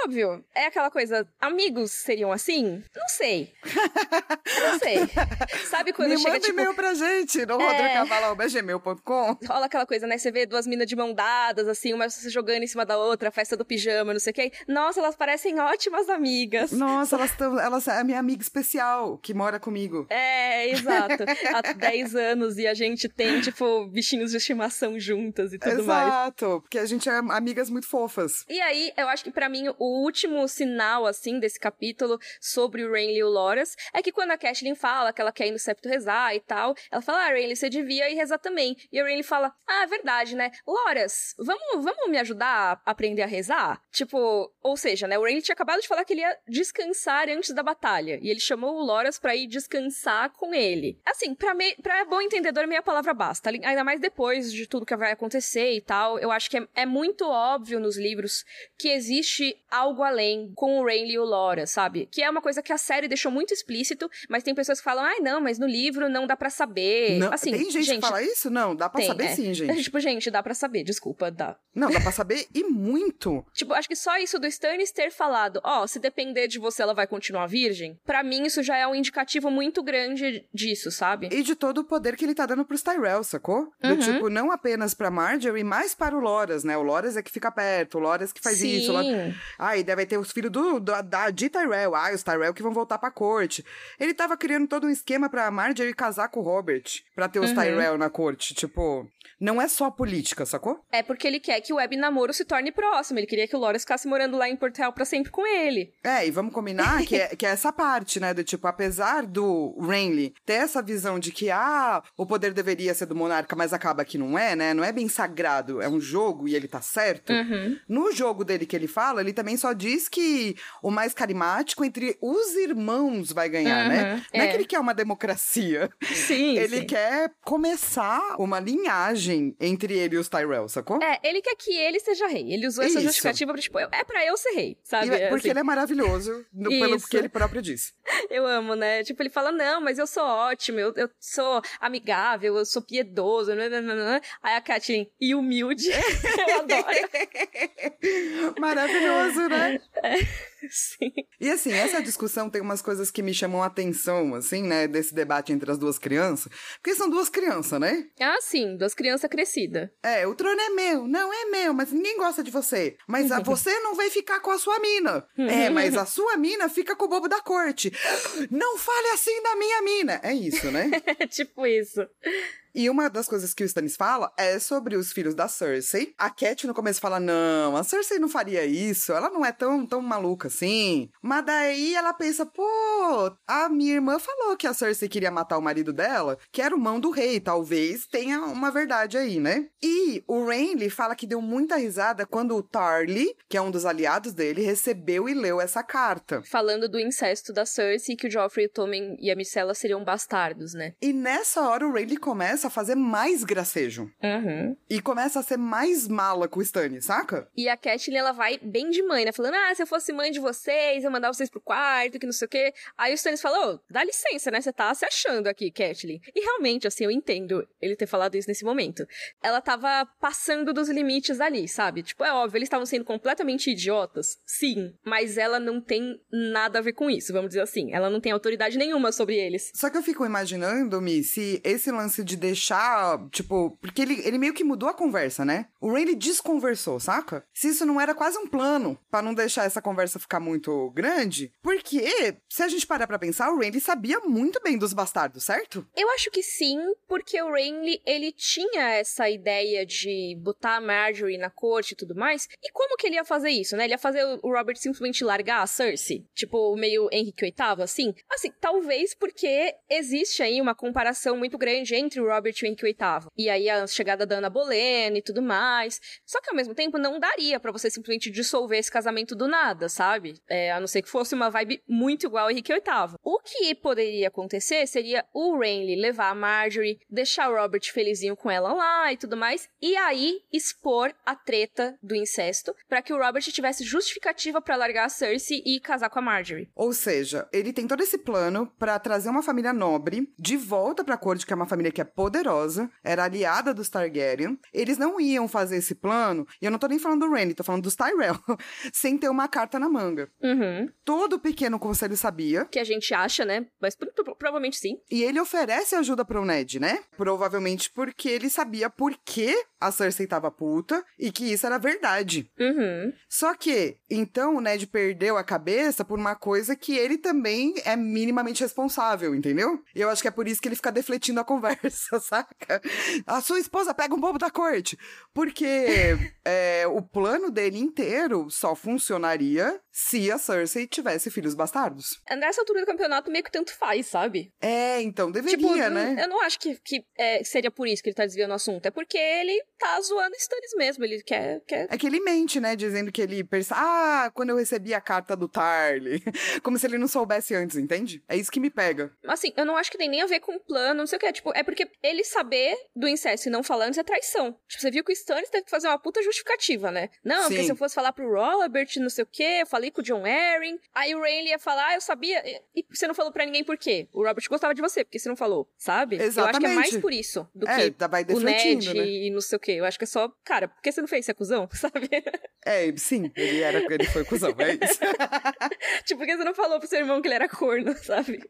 óbvio, é aquela coisa, amigos seriam assim? Não sei. Não sei. Sabe quando Me chega, manda tipo, e-mail pra gente no É. rodrigocavalão.gmail.com. rola aquela coisa, né? Você vê duas minas de mão dadas, assim, uma se jogando em cima da outra, festa do pijama, não sei o quê. Nossa, elas parecem ótimas amigas. Nossa, elas estão. Elas a minha amiga especial que mora comigo. É, exato. Há 10 anos e a gente tem, tipo, bichinhos de estimação juntas e tudo mais. Exato, porque a gente é amigas muito fofas. E aí, eu acho que pra mim o último sinal, assim, desse capítulo sobre o Renly e o Loras é que quando a Catelyn fala que ela quer ir no septo rezar e tal, ela fala, ah, Renly, você devia ir rezar também. E o Renly fala, ah, é verdade, né? Loras, vamos, vamos me ajudar a aprender a rezar? Tipo, ou seja, né? O Renly tinha acabado de falar que ele ia descansar antes da batalha. E ele chamou o Loras pra ir descansar com ele. Assim, pra, me, pra bom entendedor, meia palavra basta. Ainda mais depois de tudo que vai acontecer e tal. Eu acho que é, é muito óbvio nos livros que existe algo além com o Renly e o Loras, sabe? Que é uma coisa que a série deixou muito explícito, mas tem pessoas que falam, ai não, mas no livro não dá pra saber. Não, assim, tem gente, que fala isso? Não, dá pra tem, saber é. sim, gente. Tipo, gente, dá pra saber, desculpa, dá. Não, dá pra saber e muito. Tipo, acho que só isso do Stannis ter falado, ó, se depender de você, ela vai continuar virgem, pra mim isso já é um indicativo muito grande disso, sabe? E de todo o poder que ele tá dando pros Tyrell, sacou? Do Uhum. tipo, não apenas pra Marjorie, mas para o Loras, né? O Loras é que fica perto, o Loras que faz Sim. isso. O Loras... Ah, e deve ter os filhos do, do, da, de Tyrell. Ah, os Tyrell que vão voltar pra corte. Ele tava criando todo um esquema pra Marjorie casar com o Robert. Pra ter os Uhum. Tyrell na corte. Tipo, não é só política, sacou? É porque ele quer que o web namoro se torne próximo. Ele queria que o Loras ficasse morando lá em Porto Real pra sempre com ele. É, e vamos combinar que é, que é essa parte, né? Do tipo, apesar do Renly ter essa visão de que, ah, o poder deveria ser do monarca, mas acaba que não é, né? Não é bem sagrado, é um jogo e ele tá certo. Uhum. No jogo dele que ele fala, ele também também só diz que o mais carismático entre os irmãos vai ganhar, né? Uhum, Não é é. que ele quer uma democracia. Sim, ele sim. quer começar uma linhagem entre ele e os Tyrell, sacou? É, ele quer que ele seja rei. Ele usou essa Isso. justificativa pra, tipo, é pra eu ser rei, sabe? E é- porque Assim, ele é maravilhoso, no- pelo que ele próprio disse. Eu amo, né? Tipo, ele fala, não, mas eu sou ótimo, eu, eu sou amigável, eu sou piedoso, nananana. Aí a Kathleen, e humilde. eu adoro. Maravilhoso, né? Sim. E assim, essa discussão tem umas coisas que me chamam a atenção, assim, né? Desse debate entre as duas crianças. Porque são duas crianças, né? Ah, sim, duas crianças crescidas. É, o trono é meu. Não é meu, mas ninguém gosta de você. Mas a, você não vai ficar com a sua mina. É, mas a sua mina fica com o bobo da corte. Não fale assim da minha mina. É isso, né? É tipo isso. E uma das coisas que o Stannis fala é sobre os filhos da Cersei. A Cat no começo fala: não, a Cersei não faria isso, ela não é tão, tão maluca assim. Mas daí ela pensa: pô, a minha irmã falou que a Cersei queria matar o marido dela, que era o mão do rei, talvez tenha uma verdade aí, né? E o Renly fala que deu muita risada quando o Tarly, que é um dos aliados dele, recebeu e leu essa carta. Falando do incesto da Cersei, que o Joffrey, o Tommen e a Micella seriam bastardos, né? E nessa hora o Renly começa a fazer mais gracejo. Uhum. E começa a ser mais mala com o Stannis, saca? E a Catelyn, ela vai bem de mãe, né? Falando, ah, se eu fosse mãe de vocês, eu mandava vocês pro quarto, que não sei o quê. Aí o Stannis falou, dá licença, né? Você tá se achando aqui, Catelyn. E realmente, assim, eu entendo ele ter falado isso nesse momento. Ela tava passando dos limites ali, sabe? Tipo, é óbvio, eles estavam sendo completamente idiotas, sim. Mas ela não tem nada a ver com isso, vamos dizer assim. Ela não tem autoridade nenhuma sobre eles. Só que eu fico imaginando, Mi, se esse lance de deixar, tipo, porque ele, ele meio que mudou a conversa, né? O Rainy desconversou, saca? Se isso não era quase um plano pra não deixar essa conversa ficar muito grande, porque se a gente parar pra pensar, o Rainy sabia muito bem dos bastardos, certo? Eu acho que sim, porque o Renly, ele tinha essa ideia de botar a Marjorie na corte e tudo mais. E como que ele ia fazer isso, né? Ele ia fazer o Robert simplesmente largar a Cersei? Tipo, meio Henrique VIII, assim? Assim, talvez porque existe aí uma comparação muito grande entre o Robert e o Henrique VIII. E aí a chegada da Ana Bolena e tudo mais. Só que ao mesmo tempo não daria pra você simplesmente dissolver esse casamento do nada, sabe? É, a não ser que fosse uma vibe muito igual ao Henrique VIII. O que poderia acontecer seria o Renly levar a Marjorie, deixar o Robert felizinho com ela lá e tudo mais, e aí expor a treta do incesto pra que o Robert tivesse justificativa pra largar a Cersei e casar com a Marjorie. Ou seja, ele tem todo esse plano pra trazer uma família nobre de volta pra corte, que é uma família que é poderosa, era aliada dos Targaryen. Eles não iam fazer esse plano, e eu não tô nem falando do Renly, tô falando dos Tyrell, sem ter uma carta na manga. Uhum. Todo o pequeno conselho sabia, Que a gente acha, né? Mas pro- pro- provavelmente sim. e ele oferece ajuda pro Ned, né? Provavelmente porque ele sabia por que a Cersei tava puta e que isso era verdade. Uhum. Só que, então o Ned perdeu a cabeça por uma coisa que ele também é minimamente responsável, entendeu? E eu acho que é por isso que ele fica defletindo a conversa, saca? A sua esposa pega um bobo da corte. Porque é, o plano dele inteiro só funcionaria se a Cersei tivesse filhos bastardos. Nessa altura do campeonato, meio que tanto faz, sabe? É, então deveria, tipo, né? eu não acho que, que é, seria por isso que ele tá desviando o assunto. É porque ele tá zoando Stannis mesmo. Ele quer, quer É que ele mente, né? Dizendo que ele pensa, ah, quando eu recebi a carta do Tarly. Como se ele não soubesse antes, entende? É isso que me pega. Assim, eu não acho que tem nem a ver com plano, não sei o que. Tipo, é porque ele saber do incesto e não falar antes é traição. Tipo, você viu que o Stannis teve que fazer uma puta justificativa, né? Não, porque Sim. se eu fosse falar pro Robert, não sei o que, eu falei com o John Arryn. Aí o Rayleigh ia falar, ah, eu sabia. E você não falou pra ninguém por quê? O Robert gostava de você, porque você não falou, sabe? Eu acho que é Exatamente. mais por isso do É, que tá- o Ned né? e não sei o que. Eu acho que é só, cara, por que você não fez esse acusão, sabe? É, sim, ele era, ele foi cuzão, é isso. tipo, por que você não falou pro seu irmão que ele era corno, sabe?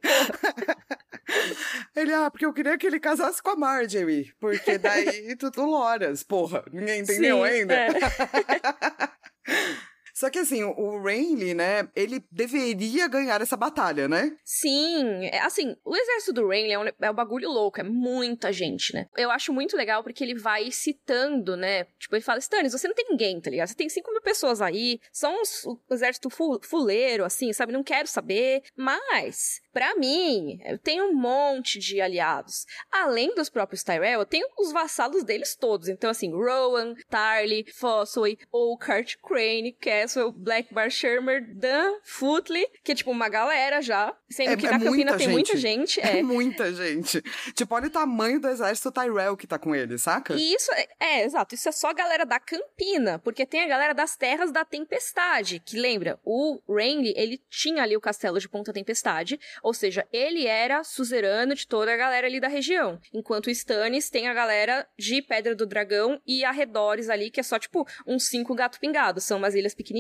Ele, ah, porque eu queria que ele casasse com a Marjorie, porque daí tudo loras, porra, ninguém entendeu Sim, ainda? é. Só que assim, o Renly, né, ele deveria ganhar essa batalha, né? Sim, é, assim, o exército do Renly é um, é um bagulho louco, é muita gente, né? Eu acho muito legal porque ele vai citando, né? Tipo, ele fala, Stannis, você não tem ninguém, tá ligado? Você tem 5 mil pessoas aí, são uns, o exército fu- fuleiro, assim, sabe? Não quero saber, mas... Pra mim, eu tenho um monte de aliados. Além dos próprios Tyrell, eu tenho os vassalos deles todos. Então, assim, Rowan, Tarly, Fossoway, Oakheart, Crane, Castle, Blackbar, Shermer, Dan, Footley, que é tipo uma galera já, sendo É- que é na Campina muita tem muita gente. É É. muita gente. Tipo, olha o tamanho do exército Tyrell que tá com ele, saca? E isso é, é, exato, isso é só a galera da Campina, porque tem a galera das Terras da Tempestade, que lembra, o Renly, ele tinha ali o castelo de Ponta Tempestade, ou seja, ele era suzerano de toda a galera ali da região, enquanto o Stannis tem a galera de Pedra do Dragão e arredores ali, que é só tipo uns cinco gato pingados, são umas ilhas pequenininhas.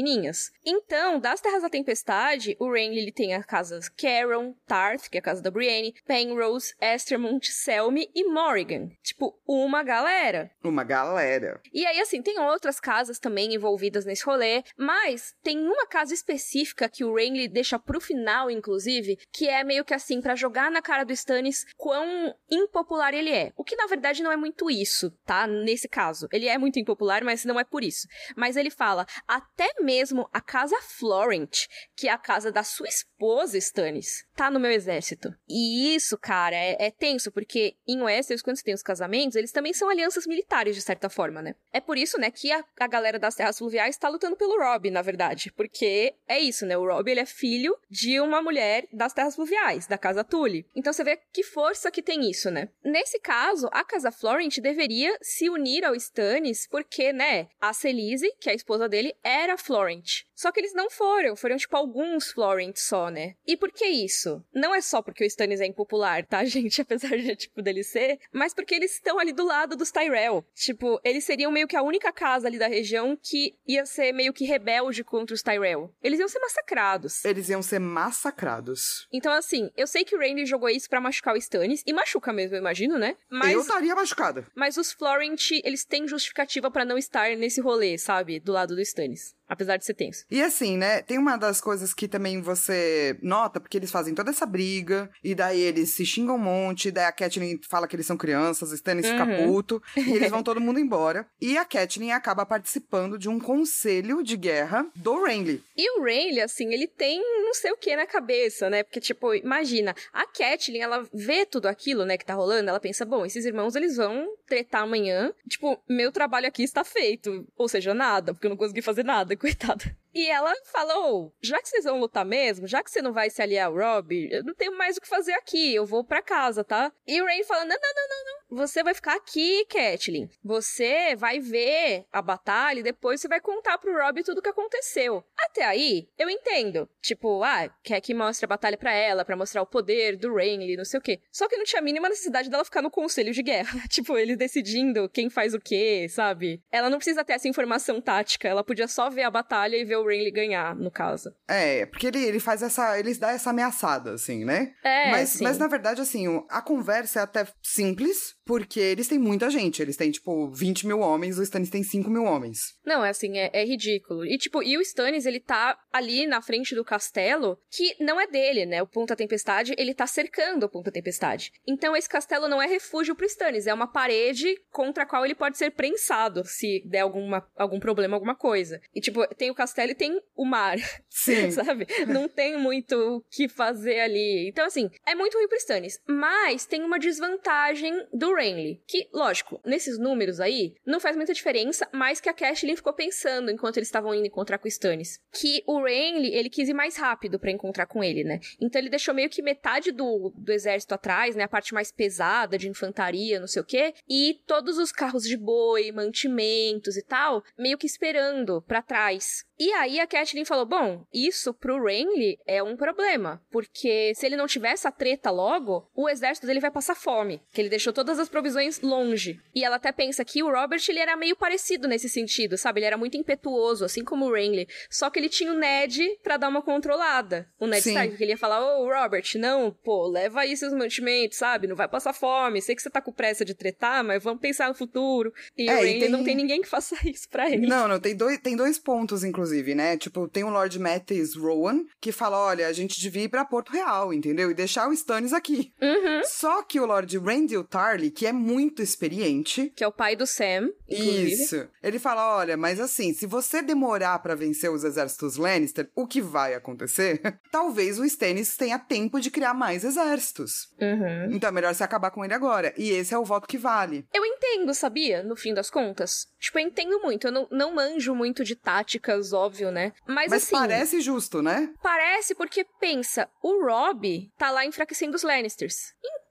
Então, das Terras da Tempestade, o Renly ele tem as casas Caron, Tarth, que é a casa da Brienne, Penrose, Estermont, Selmy e Morrigan. Tipo, uma galera. Uma galera. E aí, assim, tem outras casas também envolvidas nesse rolê, mas tem uma casa específica que o Renly deixa pro final, inclusive, que é meio que assim, pra jogar na cara do Stannis quão impopular ele é. O que na verdade não é muito isso, tá? Nesse caso. Ele é muito impopular, mas não é por isso. Mas ele fala, até mesmo a casa Florent, que é a casa da sua esposa, Stannis, tá no meu exército. E isso, cara, é, é tenso, porque em Westeros, quando você tem os casamentos, eles também são alianças militares, de certa forma, né? É por isso, né, que a, a galera das Terras Fluviais tá lutando pelo Robb, na verdade. Porque é isso, né? O Robb, ele é filho de uma mulher das Terras Fluviais, da Casa Tully. Então você vê que força que tem isso, né? Nesse caso, a Casa Florent deveria se unir ao Stannis, porque, né, a Celise, que é a esposa dele, era Florent. Florent Só que eles não foram, foram tipo alguns Florent só, né? E por que isso? Não é só porque o Stannis é impopular, tá, gente? Apesar de, tipo, dele ser, mas porque eles estão ali do lado dos Tyrell. Tipo, eles seriam meio que a única casa ali da região que ia ser meio que rebelde contra os Tyrell. Eles iam ser massacrados. Eles iam ser massacrados. Então, assim, eu sei que o Randy jogou isso pra machucar o Stannis, e machuca mesmo, eu imagino, né? Mas, Eu estaria machucada. mas os Florent, eles têm justificativa pra não estar nesse rolê, sabe? Do lado do Stannis. Apesar de ser tenso. E assim, né? Tem uma das coisas que também você nota, porque eles fazem toda essa briga, e daí eles se xingam um monte, daí a Catelyn fala que eles são crianças, o Stannis fica Uhum. puto, e eles vão todo mundo embora. E a Catelyn acaba participando de um conselho de guerra do Renly. E o Rayleigh, assim, ele tem não sei o que na cabeça, né? Porque, tipo, imagina, a Catelyn, ela vê tudo aquilo, né, que tá rolando, ela pensa, bom, esses irmãos, eles vão tretar amanhã. Tipo, meu trabalho aqui está feito. Ou seja, nada, porque eu não consegui fazer nada, coitada. E ela falou: já que vocês vão lutar mesmo, já que você não vai se aliar ao Rob, eu não tenho mais o que fazer aqui, eu vou pra casa, tá? E o Ray fala: não, não, não, não, não. Você vai ficar aqui, Catelyn. Você vai ver a batalha e depois você vai contar pro Rob tudo o que aconteceu. Até aí, eu entendo. Tipo, ah, quer que mostre a batalha pra ela, pra mostrar o poder do Renly, não sei o quê. Só que não tinha a mínima necessidade dela ficar no conselho de guerra. tipo, ele decidindo quem faz o quê, sabe? Ela não precisa ter essa informação tática. Ela podia só ver a batalha e ver o Renly ganhar, no caso. É, porque ele, ele faz essa. Eles dão essa ameaçada, assim, né? É, mas, sim. mas na verdade, assim, o- a conversa é até simples, porque eles têm muita gente. Eles têm, tipo, 20 mil homens, o Stannis tem 5 mil homens. Não, é assim, é, é ridículo. E, tipo, e o Stannis, ele tá ali na frente do castelo, que não é dele, né? O Ponta Tempestade, ele tá cercando o Ponta Tempestade. Então, esse castelo não é refúgio pro Stannis, é uma parede contra a qual ele pode ser prensado, se der alguma, algum problema, alguma coisa. E, tipo, tem o castelo e tem o mar, Sim. sabe? Não tem muito o que fazer ali. Então, assim, é muito ruim pro Stannis. Mas tem uma desvantagem do Renly. Que, lógico, nesses números aí, não faz muita diferença, mas que a Catelyn ficou pensando enquanto eles estavam indo encontrar com o Stannis. Que o Renly, ele quis ir mais rápido pra encontrar com ele, né? Então ele deixou meio que metade do, do exército atrás, né? A parte mais pesada de infantaria, não sei o quê. E todos os carros de boi, mantimentos e tal, meio que esperando pra trás. E aí a Catelyn falou: bom, isso pro Renly é um problema, porque se ele não tiver essa treta logo, o exército dele vai passar fome, que ele deixou todas as provisões longe. E ela até pensa que o Robert ele era meio parecido nesse sentido, sabe? Ele era muito impetuoso, assim como o Renly, só que ele tinha o Ned pra dar uma controlada. O Ned Sim. Stark, que ele ia falar: ô Robert, não, pô, leva aí seus mantimentos, sabe? Não vai passar fome. Sei que você tá com pressa de tretar, mas vamos pensar no futuro. E É, o e Renly tem- não tem ninguém que faça isso pra ele. Não, não, tem dois, tem dois pontos, inclusive, né? Tipo, tem o Lord Matthews Rowan, que fala: olha, a gente devia ir pra Porto Real, entendeu? E deixar o Stannis aqui. Uhum. Só que o Lord Randall Tarly, que é muito experiente. que é o pai do Sam, inclusive. Isso. Ele fala: olha, mas assim, se você demorar pra vencer os exércitos Lannister, o que vai acontecer? Talvez o Stannis tenha tempo de criar mais exércitos. Uhum. Então é melhor você acabar com ele agora. E esse é o voto que vale. Eu entendo, sabia? No fim das contas. Tipo, eu entendo muito. Eu não, não manjo muito de táticas, óbvio, né? Mas, Mas assim. parece justo, né? Parece porque, pensa, o Rob tá lá enfraquecendo os Lannisters. Então,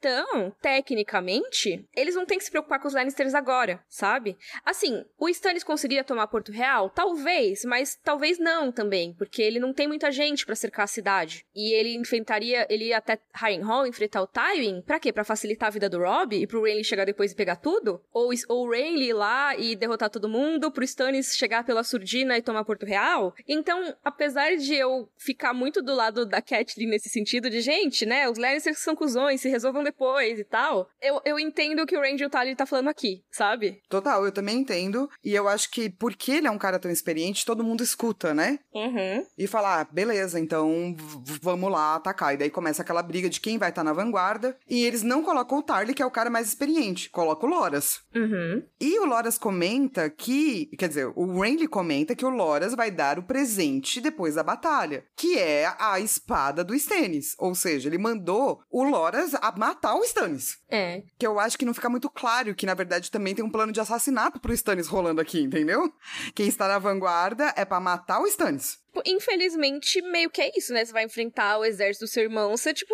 tecnicamente, eles não têm que se preocupar com os Lannisters agora, sabe? Assim, o Stannis conseguiria tomar Porto Real? Talvez, mas talvez não também, porque ele não tem muita gente para cercar a cidade. E ele enfrentaria, ele ia até Harrenhal enfrentar o Tywin, pra quê? Pra facilitar a vida do Rob e pro Renly chegar depois e pegar tudo? Ou, ou o Renly ir lá e derrotar todo mundo, pro Stannis chegar pela surdina e tomar Porto Real? Então, apesar de eu ficar muito do lado da Catelyn nesse sentido de, gente, né, os Lannisters são cuzões, se resolvam depois e tal, eu, eu entendo o que o Randy Tully tá falando aqui, sabe? Total, eu também entendo. E eu acho que porque ele é um cara tão experiente, todo mundo escuta, né? Uhum. E fala, ah, beleza, então vamos lá atacar. E daí começa aquela briga de quem vai estar tá na vanguarda. E eles não colocam o Tarly, que é o cara mais experiente. Coloca o Loras. Uhum. E o Loras comenta que. Quer dizer, o Renly comenta que o Loras vai dar o presente depois da batalha. Que é a espada do Stannis. Ou seja, ele mandou o Loras a matar o Stannis. É. Que eu acho que não fica muito claro que, na verdade, também tem um plano de assassinato pro Stannis rolando aqui, entendeu? Quem está na vanguarda é para matar o Stannis. Tipo, infelizmente, meio que é isso, né? Você vai enfrentar o exército do seu irmão, você, tipo,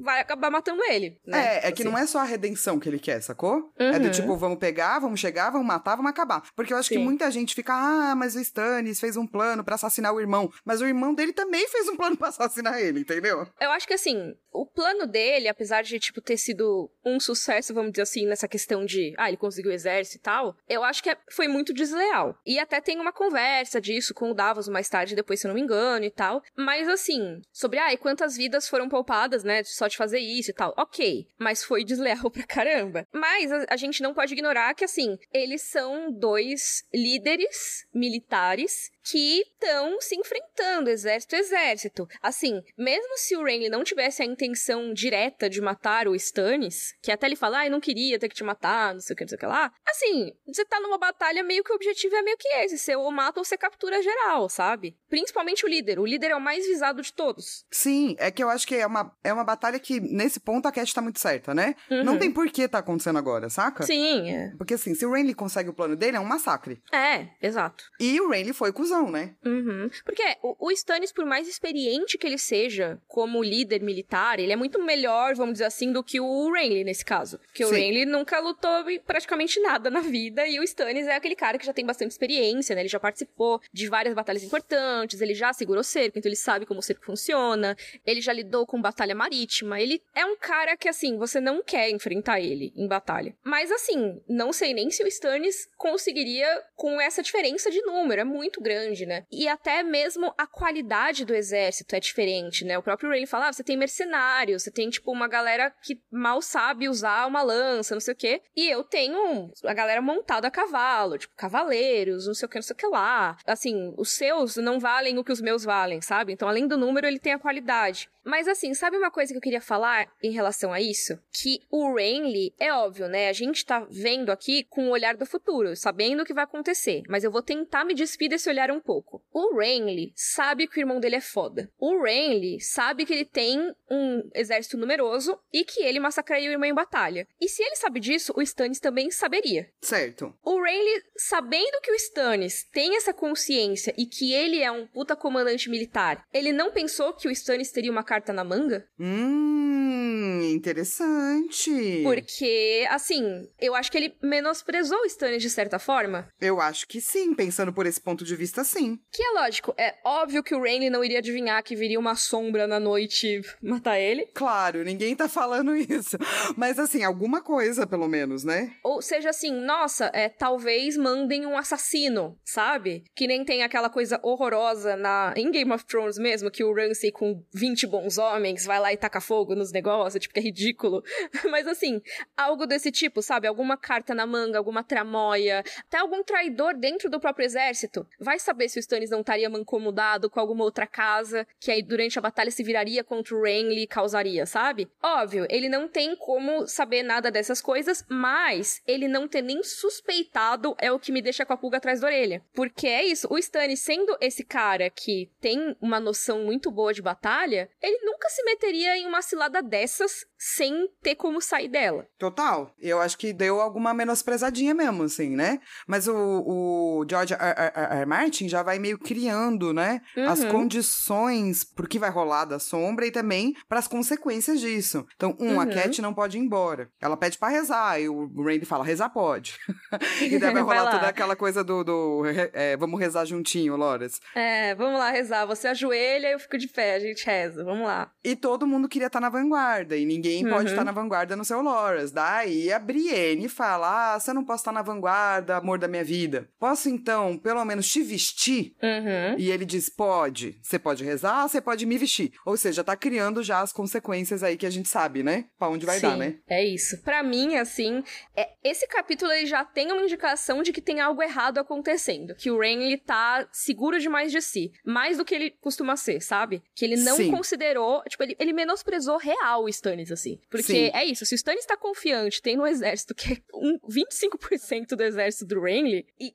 vai acabar matando ele. Né? É, é que assim. não é só a redenção que ele quer, sacou? Uhum. É do uhum. tipo, vamos pegar, vamos chegar, vamos matar, vamos acabar. Porque eu acho Sim. que muita gente fica, ah, mas o Stannis fez um plano para assassinar o irmão. Mas o irmão dele também fez um plano pra assassinar ele, entendeu? Eu acho que assim, o plano dele, apesar de, tipo, ter sido um sucesso, vamos dizer assim, nessa questão de, ah, ele conseguiu o exército e tal, eu acho que é, foi muito desleal. E até tem uma conversa disso com o Davos mais tarde, depois, se eu não me engano e tal. Mas assim, sobre, ah, e quantas vidas foram poupadas, né, só de fazer isso e tal. Ok, mas foi desleal pra caramba. Mas a, a gente não pode ignorar que, assim, eles são dois líderes militares que estão se enfrentando, exército a exército. Assim, mesmo se o Renly não tivesse a intenção direta de matar o Stannis, que até ele fala, ah, eu não queria ter que te matar, não sei o que, não sei o que lá. Assim, você tá numa batalha meio que o objetivo é meio que esse, você ou mata ou você captura geral, sabe? Principalmente o líder. O líder é o mais visado de todos. Sim, é que eu acho que é uma, é uma batalha que, nesse ponto, a Cat tá muito certa, né? Uhum. Não tem por que tá acontecendo agora, saca? Sim, é. Porque assim, se o Renly consegue o plano dele, é um massacre. É, exato. E o Renly foi cuzão né? Uhum. Porque o, o Stannis, por mais experiente que ele seja como líder militar, ele é muito melhor, vamos dizer assim, do que o Renly nesse caso. Porque Sim. o Renly nunca lutou praticamente nada na vida e o Stannis é aquele cara que já tem bastante experiência, né? Ele já participou de várias batalhas importantes, ele já segurou cerco, então ele sabe como o cerco funciona, ele já lidou com batalha marítima, ele é um cara que, assim, você não quer enfrentar ele em batalha. Mas, assim, não sei nem se o Stannis conseguiria com essa diferença de número, é muito grande grande, né? E até mesmo a qualidade do exército é diferente, né? O próprio Ray fala, ah, você tem mercenários, você tem, tipo, uma galera que mal sabe usar uma lança, não sei o quê. E eu tenho a galera montada a cavalo, tipo, cavaleiros, não sei o que, não sei o que lá. Assim, os seus não valem o que os meus valem, sabe? Então, além do número, ele tem a qualidade. Mas assim, sabe uma coisa que eu queria falar em relação a isso? Que o Renly, é óbvio, né? A gente tá vendo aqui com o olhar do futuro, sabendo o que vai acontecer. Mas eu vou tentar me despir desse olhar um pouco. O Renly sabe que o irmão dele é foda. O Renly sabe que ele tem um exército numeroso e que ele massacraria o irmão em batalha. E se ele sabe disso, o Stannis também saberia. Certo. O Renly, sabendo que o Stannis tem essa consciência e que ele é um puta comandante militar, ele não pensou que o Stannis teria uma carta na manga? Hum, interessante. Porque, assim, eu acho que ele menosprezou o Stannis de certa forma. Eu acho que sim, pensando por esse ponto de vista, sim. Que é lógico, é óbvio que o Rainy não iria adivinhar que viria uma sombra na noite matar ele. Claro, ninguém tá falando isso. Mas, assim, alguma coisa, pelo menos, né? Ou seja, assim, nossa, é, talvez mandem um assassino, sabe? Que nem tem aquela coisa horrorosa na, em Game of Thrones mesmo, que o Ramsay com 20 bons bons homens, vai lá e taca fogo nos negócios, tipo, que é ridículo. Mas assim, algo desse tipo, sabe? Alguma carta na manga, alguma tramóia, até algum traidor dentro do próprio exército. Vai saber se o Stannis não estaria mancomudado com alguma outra casa, que aí durante a batalha se viraria contra o Renly e causaria, sabe? Óbvio, ele não tem como saber nada dessas coisas, mas ele não ter nem suspeitado é o que me deixa com a pulga atrás da orelha. Porque é isso, o Stannis sendo esse cara que tem uma noção muito boa de batalha, ele nunca se meteria em uma cilada dessas sem ter como sair dela. Total. Eu acho que deu alguma menosprezadinha mesmo, assim, né? Mas o, o George R. R. R. Martin já vai meio criando, né? Uhum. As condições pro que vai rolar da sombra e também para as consequências disso. Então, um, uhum. a Cat não pode ir embora. Ela pede para rezar e o Randy fala, rezar pode. e daí vai rolar vai toda aquela coisa do, do é, vamos rezar juntinho, Loras. É, vamos lá rezar. Você ajoelha, eu fico de pé, a gente reza. Vamos lá. E todo mundo queria estar tá na vanguarda e ninguém ninguém uhum. pode estar na vanguarda no seu Loras. Daí a Brienne fala: Ah, você não pode estar na vanguarda, amor da minha vida. Posso então, pelo menos, te vestir? Uhum. E ele diz: Pode. Você pode rezar, você pode me vestir. Ou seja, tá criando já as consequências aí que a gente sabe, né? Pra onde vai Sim, dar, né? É isso. Para mim, assim, é, esse capítulo ele já tem uma indicação de que tem algo errado acontecendo. Que o Rain tá seguro demais de si. Mais do que ele costuma ser, sabe? Que ele não Sim. Tipo, ele, ele menosprezou real o Stannis, assim. Porque Sim. é isso, se o Stannis está confiante, tem no exército que é um 25% do exército do Renly, e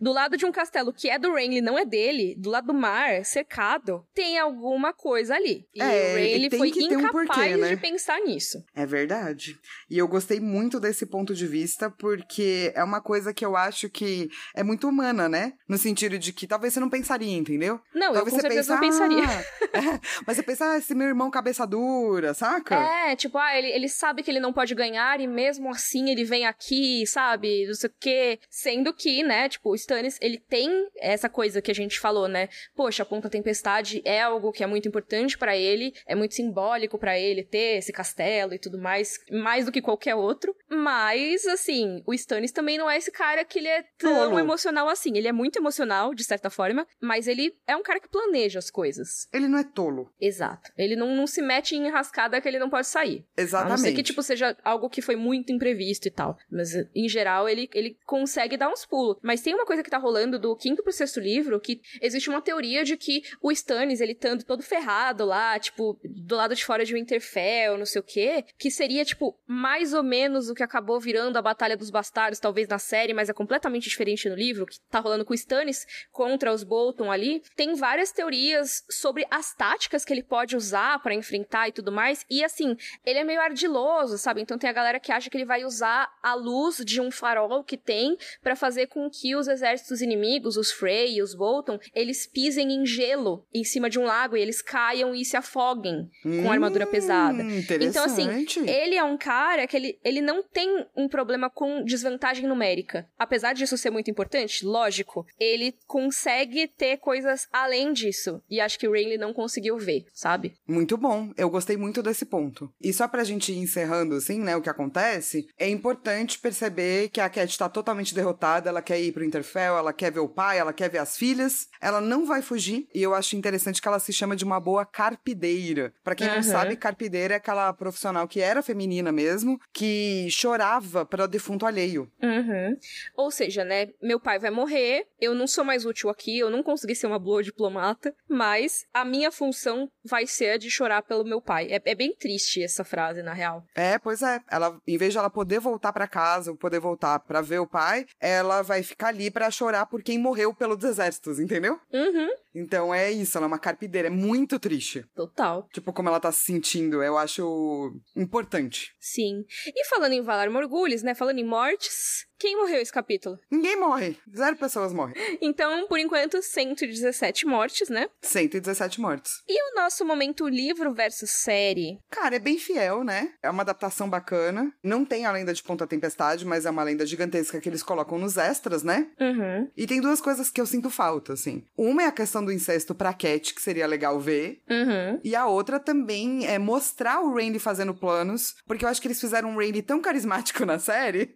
do lado de um castelo que é do Renly, não é dele, do lado do mar, cercado, tem alguma coisa ali. E é, o Renly foi incapaz um porquê, né? de pensar nisso. É verdade. E eu gostei muito desse ponto de vista, porque é uma coisa que eu acho que é muito humana, né? No sentido de que talvez você não pensaria, entendeu? Não, talvez eu com certeza não pensaria. Ah, é, mas você pensa, ah, esse meu irmão cabeça dura, saca? É, tipo, ah, ele, ele sabe que ele não pode ganhar e mesmo assim ele vem aqui, sabe? Não sei o quê. Sendo que, né, tipo, o Stannis, ele tem essa coisa que a gente falou, né? Poxa, a Ponta Tempestade é algo que é muito importante para ele, é muito simbólico para ele ter esse castelo e tudo mais, mais do que qualquer outro. Mas, assim, o Stannis também não é esse cara que ele é tão Tolo. emocional assim. Ele é muito emocional, de certa forma, mas ele é um cara que planeja as coisas. Ele não é tolo. Exato. Ele não, não se mete em enrascada que ele não pode sair. Exatamente. A não ser que, tipo, seja algo que foi muito imprevisto e tal. Mas, em geral, ele, ele consegue dar uns pulos. Mas tem uma coisa que tá rolando do quinto pro sexto livro, que existe uma teoria de que o Stannis, ele estando todo ferrado lá, tipo, do lado de fora de Winterfell, não sei o quê, que seria, tipo, mais ou menos o que acabou virando a Batalha dos Bastardos, talvez na série, mas é completamente diferente no livro, que tá rolando com o Stannis contra os Bolton ali. Tem várias teorias sobre as táticas que ele pode usar para enfrentar e tudo mais. E assim, ele é meio ardiloso, sabe? Então tem a galera que acha que ele vai usar a luz de um farol que tem para fazer com que os exércitos inimigos, os Frey e os Bolton, eles pisem em gelo em cima de um lago e eles caiam e se afoguem hum, com armadura pesada. Então assim, ele é um cara que ele, ele não tem um problema com desvantagem numérica. Apesar disso ser muito importante, lógico, ele consegue ter coisas além disso. E acho que o Rayleigh não conseguiu ver, sabe? Muito bom. Eu gostei muito desse ponto. E só pra gente ir encerrando, assim, né, o que acontece, é importante perceber que a Cat tá totalmente derrotada, ela quer ir pro Interfell, ela quer ver o pai, ela quer ver as filhas, ela não vai fugir, e eu acho interessante que ela se chama de uma boa carpideira. Para quem uhum. não sabe, carpideira é aquela profissional que era feminina mesmo, que chorava para o defunto alheio. Uhum. Ou seja, né, meu pai vai morrer, eu não sou mais útil aqui, eu não consegui ser uma boa diplomata, mas a minha função vai ser a de chorar pelo meu pai. É, é bem triste essa frase, na real. É, pois é. Ela, em vez de ela poder voltar para casa, poder voltar para ver o pai, ela vai ficar ali para chorar por quem morreu pelos exércitos, entendeu? Uhum. Então é isso, ela é uma carpideira. É muito triste. Total. Tipo, como ela tá se sentindo, eu acho importante. Sim. E falando em Valar Morgulhos, né? Falando em mortes, quem morreu esse capítulo? Ninguém morre. Zero pessoas morrem. Então, por enquanto, 117 mortes, né? 117 mortes. E o nosso momento livro versus série? Cara, é bem fiel, né? É uma adaptação bacana. Não tem a lenda de Ponta Tempestade, mas é uma lenda gigantesca que eles colocam nos extras, né? Uhum. E tem duas coisas que eu sinto falta, assim. Uma é a questão do incesto pra Cat, que seria legal ver. Uhum. E a outra também é mostrar o Randy fazendo planos, porque eu acho que eles fizeram um Randy tão carismático na série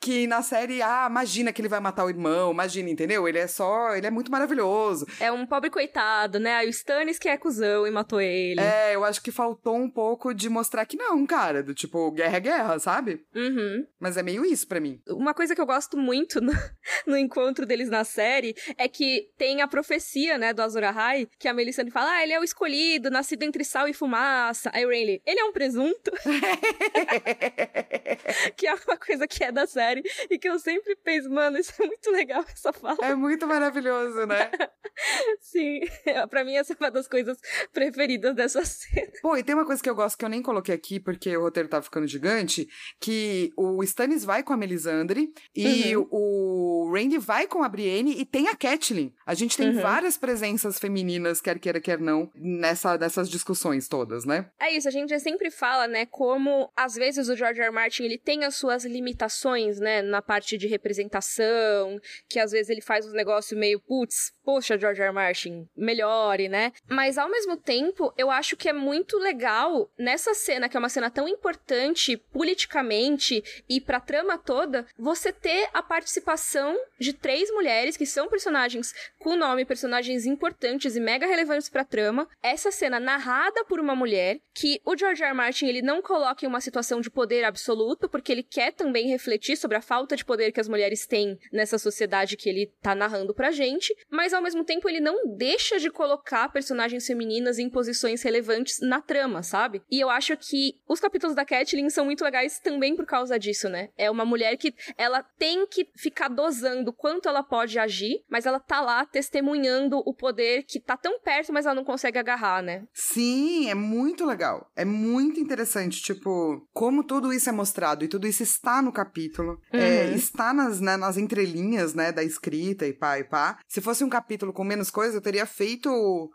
que na série, ah, imagina que ele vai matar o irmão, imagina, entendeu? Ele é só, ele é muito maravilhoso. É um pobre coitado, né? Aí o Stannis que é cuzão e matou ele. É, eu acho que faltou um pouco de mostrar que não, cara, do tipo, guerra é guerra, sabe? Uhum. Mas é meio isso para mim. Uma coisa que eu gosto muito no, no, encontro deles na série é que tem a profecia, né, do Azor Ahai, que a Melisandre fala, ah, ele é o escolhido, nascido entre sal e fumaça. Aí o Rayleigh, ele é um presunto. que é uma coisa que é da série. E que eu sempre penso, mano, isso é muito legal essa fala. É muito maravilhoso, né? Sim, pra mim essa é uma das coisas preferidas dessa cena. Pô, e tem uma coisa que eu gosto que eu nem coloquei aqui porque o roteiro tá ficando gigante, que o Stannis vai com a Melisandre e uhum. o Randy vai com a Brienne e tem a Catelyn. A gente tem uhum. várias presenças femininas, quer queira, quer não, nessa, nessas discussões todas, né? É isso, a gente sempre fala, né, como às vezes o George R. R. Martin, ele tem as suas limitações, né, na parte de representação, que às vezes ele faz um negócio meio, putz, poxa, George R. R. Martin, melhore, né? Mas ao mesmo tempo, eu acho que é muito legal nessa cena, que é uma cena tão importante politicamente e pra trama toda, você ter a participação de três mulheres que são personagens com nome, personagens importantes e mega relevantes pra trama. Essa cena narrada por uma mulher, que o George R. R. Martin ele não coloca em uma situação de poder absoluto, porque ele quer também refletir sobre a falta de poder que as mulheres têm nessa sociedade que ele tá narrando pra gente, mas ao mesmo tempo ele não deixa de colocar personagens femininas em posições relevantes na trama, sabe? E eu acho que os capítulos da Catelyn são muito legais também por causa disso, né? É uma mulher que ela tem que ficar dosando quanto ela pode agir, mas ela tá lá testemunhando o poder que tá tão perto, mas ela não consegue agarrar, né? Sim, é muito legal. É muito interessante, tipo, como tudo isso é mostrado e tudo isso está no capítulo, uhum. É, está nas, né, nas entrelinhas, né, da escrita e pá e pá. Se fosse um capítulo com menos coisa, eu teria feito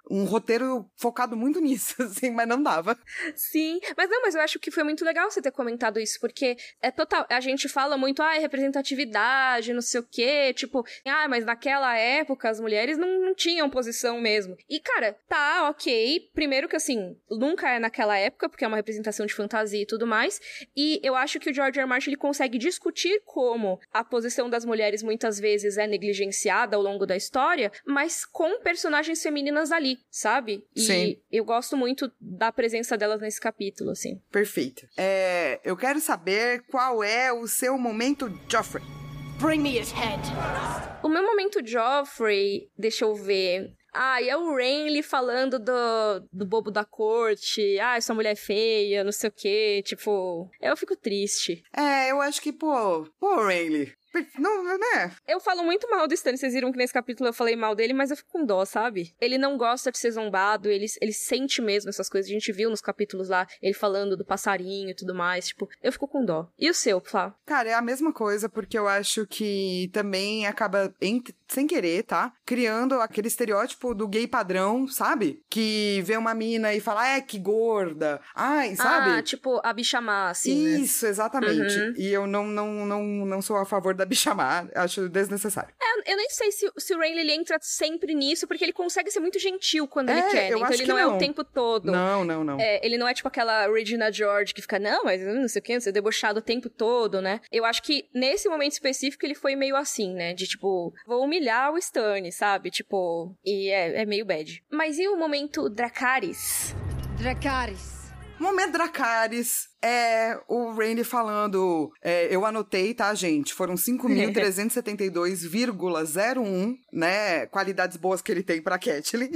um roteiro focado muito nisso, assim, mas não dava. Sim, mas não, mas eu acho que foi muito legal você ter comentado isso, porque é total, a gente fala muito, ah, é representatividade, não sei o quê, tipo, ah, mas naquela época as mulheres não, não tinham posição mesmo. E, cara, tá, ok, primeiro que assim, nunca é naquela época, porque é uma representação de fantasia e tudo mais, e eu acho que o George R. R. Martin ele consegue discutir como a posição das mulheres muitas vezes é negligenciada ao longo da história, mas com personagens femininas ali, sabe? E Sim. eu gosto muito da presença delas nesse capítulo, assim. Perfeito. É, eu quero saber qual é o seu momento Joffrey. Bring me his head. O meu momento Joffrey, deixa eu ver. Ah, e é o Renly falando do, do bobo da corte. Ah, essa mulher é feia, não sei o quê. Tipo, eu fico triste. É, eu acho que, pô, pô, Renly. Não, né? Eu falo muito mal do Stannis, vocês viram que nesse capítulo eu falei mal dele, mas eu fico com dó, sabe? Ele não gosta de ser zombado, ele, ele sente mesmo essas coisas. A gente viu nos capítulos lá, ele falando do passarinho e tudo mais. Tipo, eu fico com dó. E o seu, Flá? Cara, é a mesma coisa, porque eu acho que também acaba, sem querer, tá? Criando aquele estereótipo do gay padrão, sabe? Que vê uma mina e fala, ah, é que gorda. Ai, sabe? Ah, tipo, a bicha má, assim. Né? Isso, né? exatamente. Uhum. E eu não, não, não, não sou a favor da bichamar, acho desnecessário. É, eu nem sei se, se o Rayleigh entra sempre nisso, porque ele consegue ser muito gentil quando é, ele quer? Então ele não, não, é o tempo todo. Não, não, não. É, ele não é tipo aquela Regina George que fica, não, mas não sei o que, você é debochado o tempo todo, né? Eu acho que nesse momento específico ele foi meio assim, né? De tipo, vou humilhar o Stannis, sabe? Tipo, e é, é meio bad. Mas e o momento Dracarys? Dracarys. Momento Dracarys é o Randy falando. É, eu anotei, tá, gente? Foram 5.372,01, né? Qualidades boas que ele tem pra Catelyn.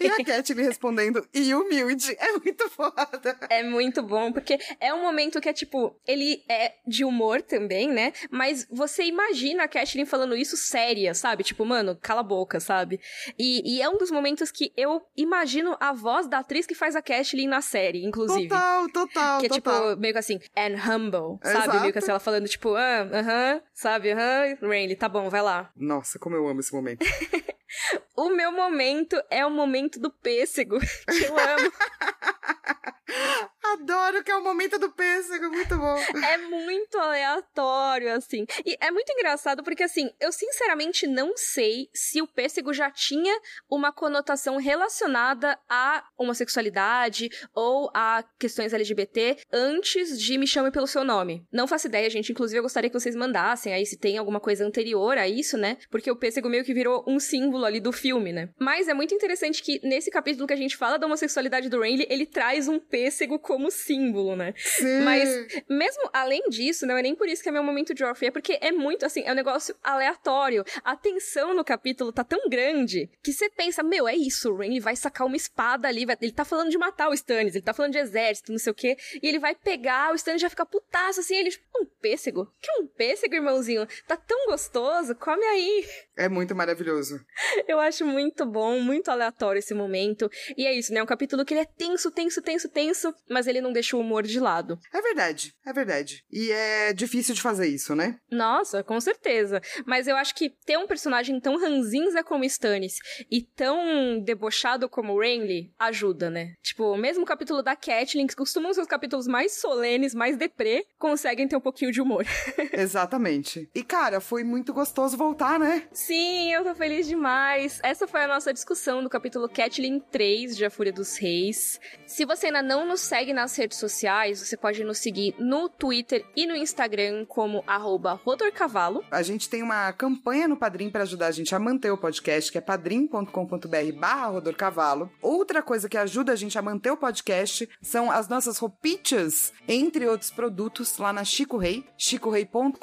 e a Catelyn respondendo, e humilde. É muito foda. É muito bom, porque é um momento que é tipo, ele é de humor também, né? Mas você imagina a Catelyn falando isso séria, sabe? Tipo, mano, cala a boca, sabe? E, e é um dos momentos que eu imagino a voz da atriz que faz a Catelyn na série, inclusive. Total, total, que é, tipo, meio que assim, and humble, Exato. sabe? Meio que assim, ela falando, tipo, ah, aham, uh -huh, sabe, aham, uh -huh, Rainley, tá bom, vai lá. Nossa, como eu amo esse momento. o meu momento é o momento do pêssego, que eu amo. Adoro que é o momento do pêssego, muito bom. É muito aleatório, assim. E é muito engraçado porque, assim, eu sinceramente não sei se o pêssego já tinha uma conotação relacionada à homossexualidade ou a questões LGBT antes de Me Chame Pelo Seu Nome. Não faço ideia, gente. Inclusive, eu gostaria que vocês mandassem aí se tem alguma coisa anterior a isso, né? Porque o pêssego meio que virou um símbolo ali do filme, né? Mas é muito interessante que nesse capítulo que a gente fala da homossexualidade do Renly, ele traz um pêssego como símbolo, né? Sim. Mas, mesmo além disso, não é nem por isso que é meu momento de Joffrey, é porque é muito, assim, é um negócio aleatório. A tensão no capítulo tá tão grande que você pensa, meu, é isso, o Rain vai sacar uma espada ali, vai... ele tá falando de matar o Stannis, ele tá falando de exército, não sei o quê, e ele vai pegar, o Stannis já fica putaço, assim, ele, tipo, um pêssego? Que um pêssego, irmãozinho? Tá tão gostoso, come aí. É muito maravilhoso. Eu acho muito bom, muito aleatório esse momento. E é isso, né? É um capítulo que ele é tenso, tenso, tenso, tenso, mas ele não deixa o humor de lado. É verdade, é verdade. E é difícil de fazer isso, né? Nossa, com certeza. Mas eu acho que ter um personagem tão ranzinza como Stannis e tão debochado como Renly ajuda, né? Tipo, mesmo o capítulo da Catelyn, que costumam ser os capítulos mais solenes, mais deprê, conseguem ter um pouquinho de humor. Exatamente. E cara, foi muito gostoso voltar, né? Sim, eu tô feliz demais. Essa foi a nossa discussão do capítulo Catelyn 3 de A Fúria dos Reis. Se você ainda não nos segue nas redes sociais, você pode nos seguir no Twitter e no Instagram como arroba rodorcavalo. A gente tem uma campanha no Padrim para ajudar a gente a manter o podcast, que é padrim.com.br barra rodorcavalo. Outra coisa que ajuda a gente a manter o podcast são as nossas roupitas, entre outros produtos, lá na Chico Rei, chicorei.com.br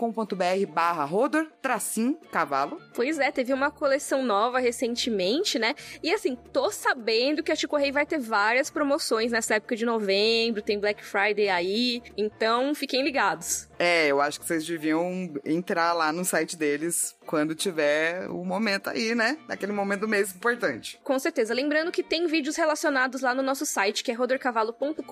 barra rodor, tracim, cavalo. Pois é, teve uma coleção nova recentemente, né? E assim, tô sabendo que a Chico Rei vai ter várias promoções nessa época de novembro, tem Black Friday aí, então fiquem ligados. É, eu acho que vocês deviam entrar lá no site deles quando tiver o momento aí, né? Naquele momento do mês importante. Com certeza. Lembrando que tem vídeos relacionados lá no nosso site, que é rodorcavalo.com.br.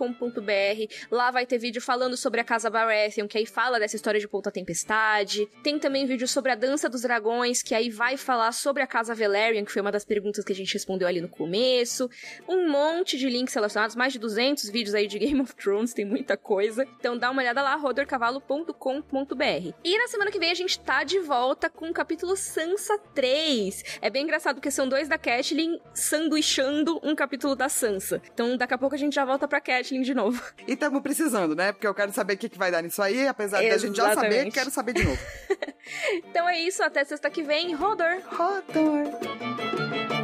Lá vai ter vídeo falando sobre a Casa Baratheon, que aí fala dessa história de Ponta Tempestade. Tem também vídeo sobre a Dança dos Dragões, que aí vai falar sobre a Casa Velaryon, que foi uma das perguntas que a gente respondeu ali no começo. Um monte de links relacionados, mais de 200 vídeos aí de Game of Thrones, tem muita coisa. Então dá uma olhada lá, rodorcavalo.com com.br E na semana que vem a gente tá de volta com o capítulo Sansa 3. É bem engraçado porque são dois da Catelyn sanduichando um capítulo da Sansa. Então daqui a pouco a gente já volta pra Catelyn de novo. E estamos precisando, né? Porque eu quero saber o que, que vai dar nisso aí, apesar da gente já saber, quero saber de novo. então é isso, até sexta que vem. Rodor! Rodor!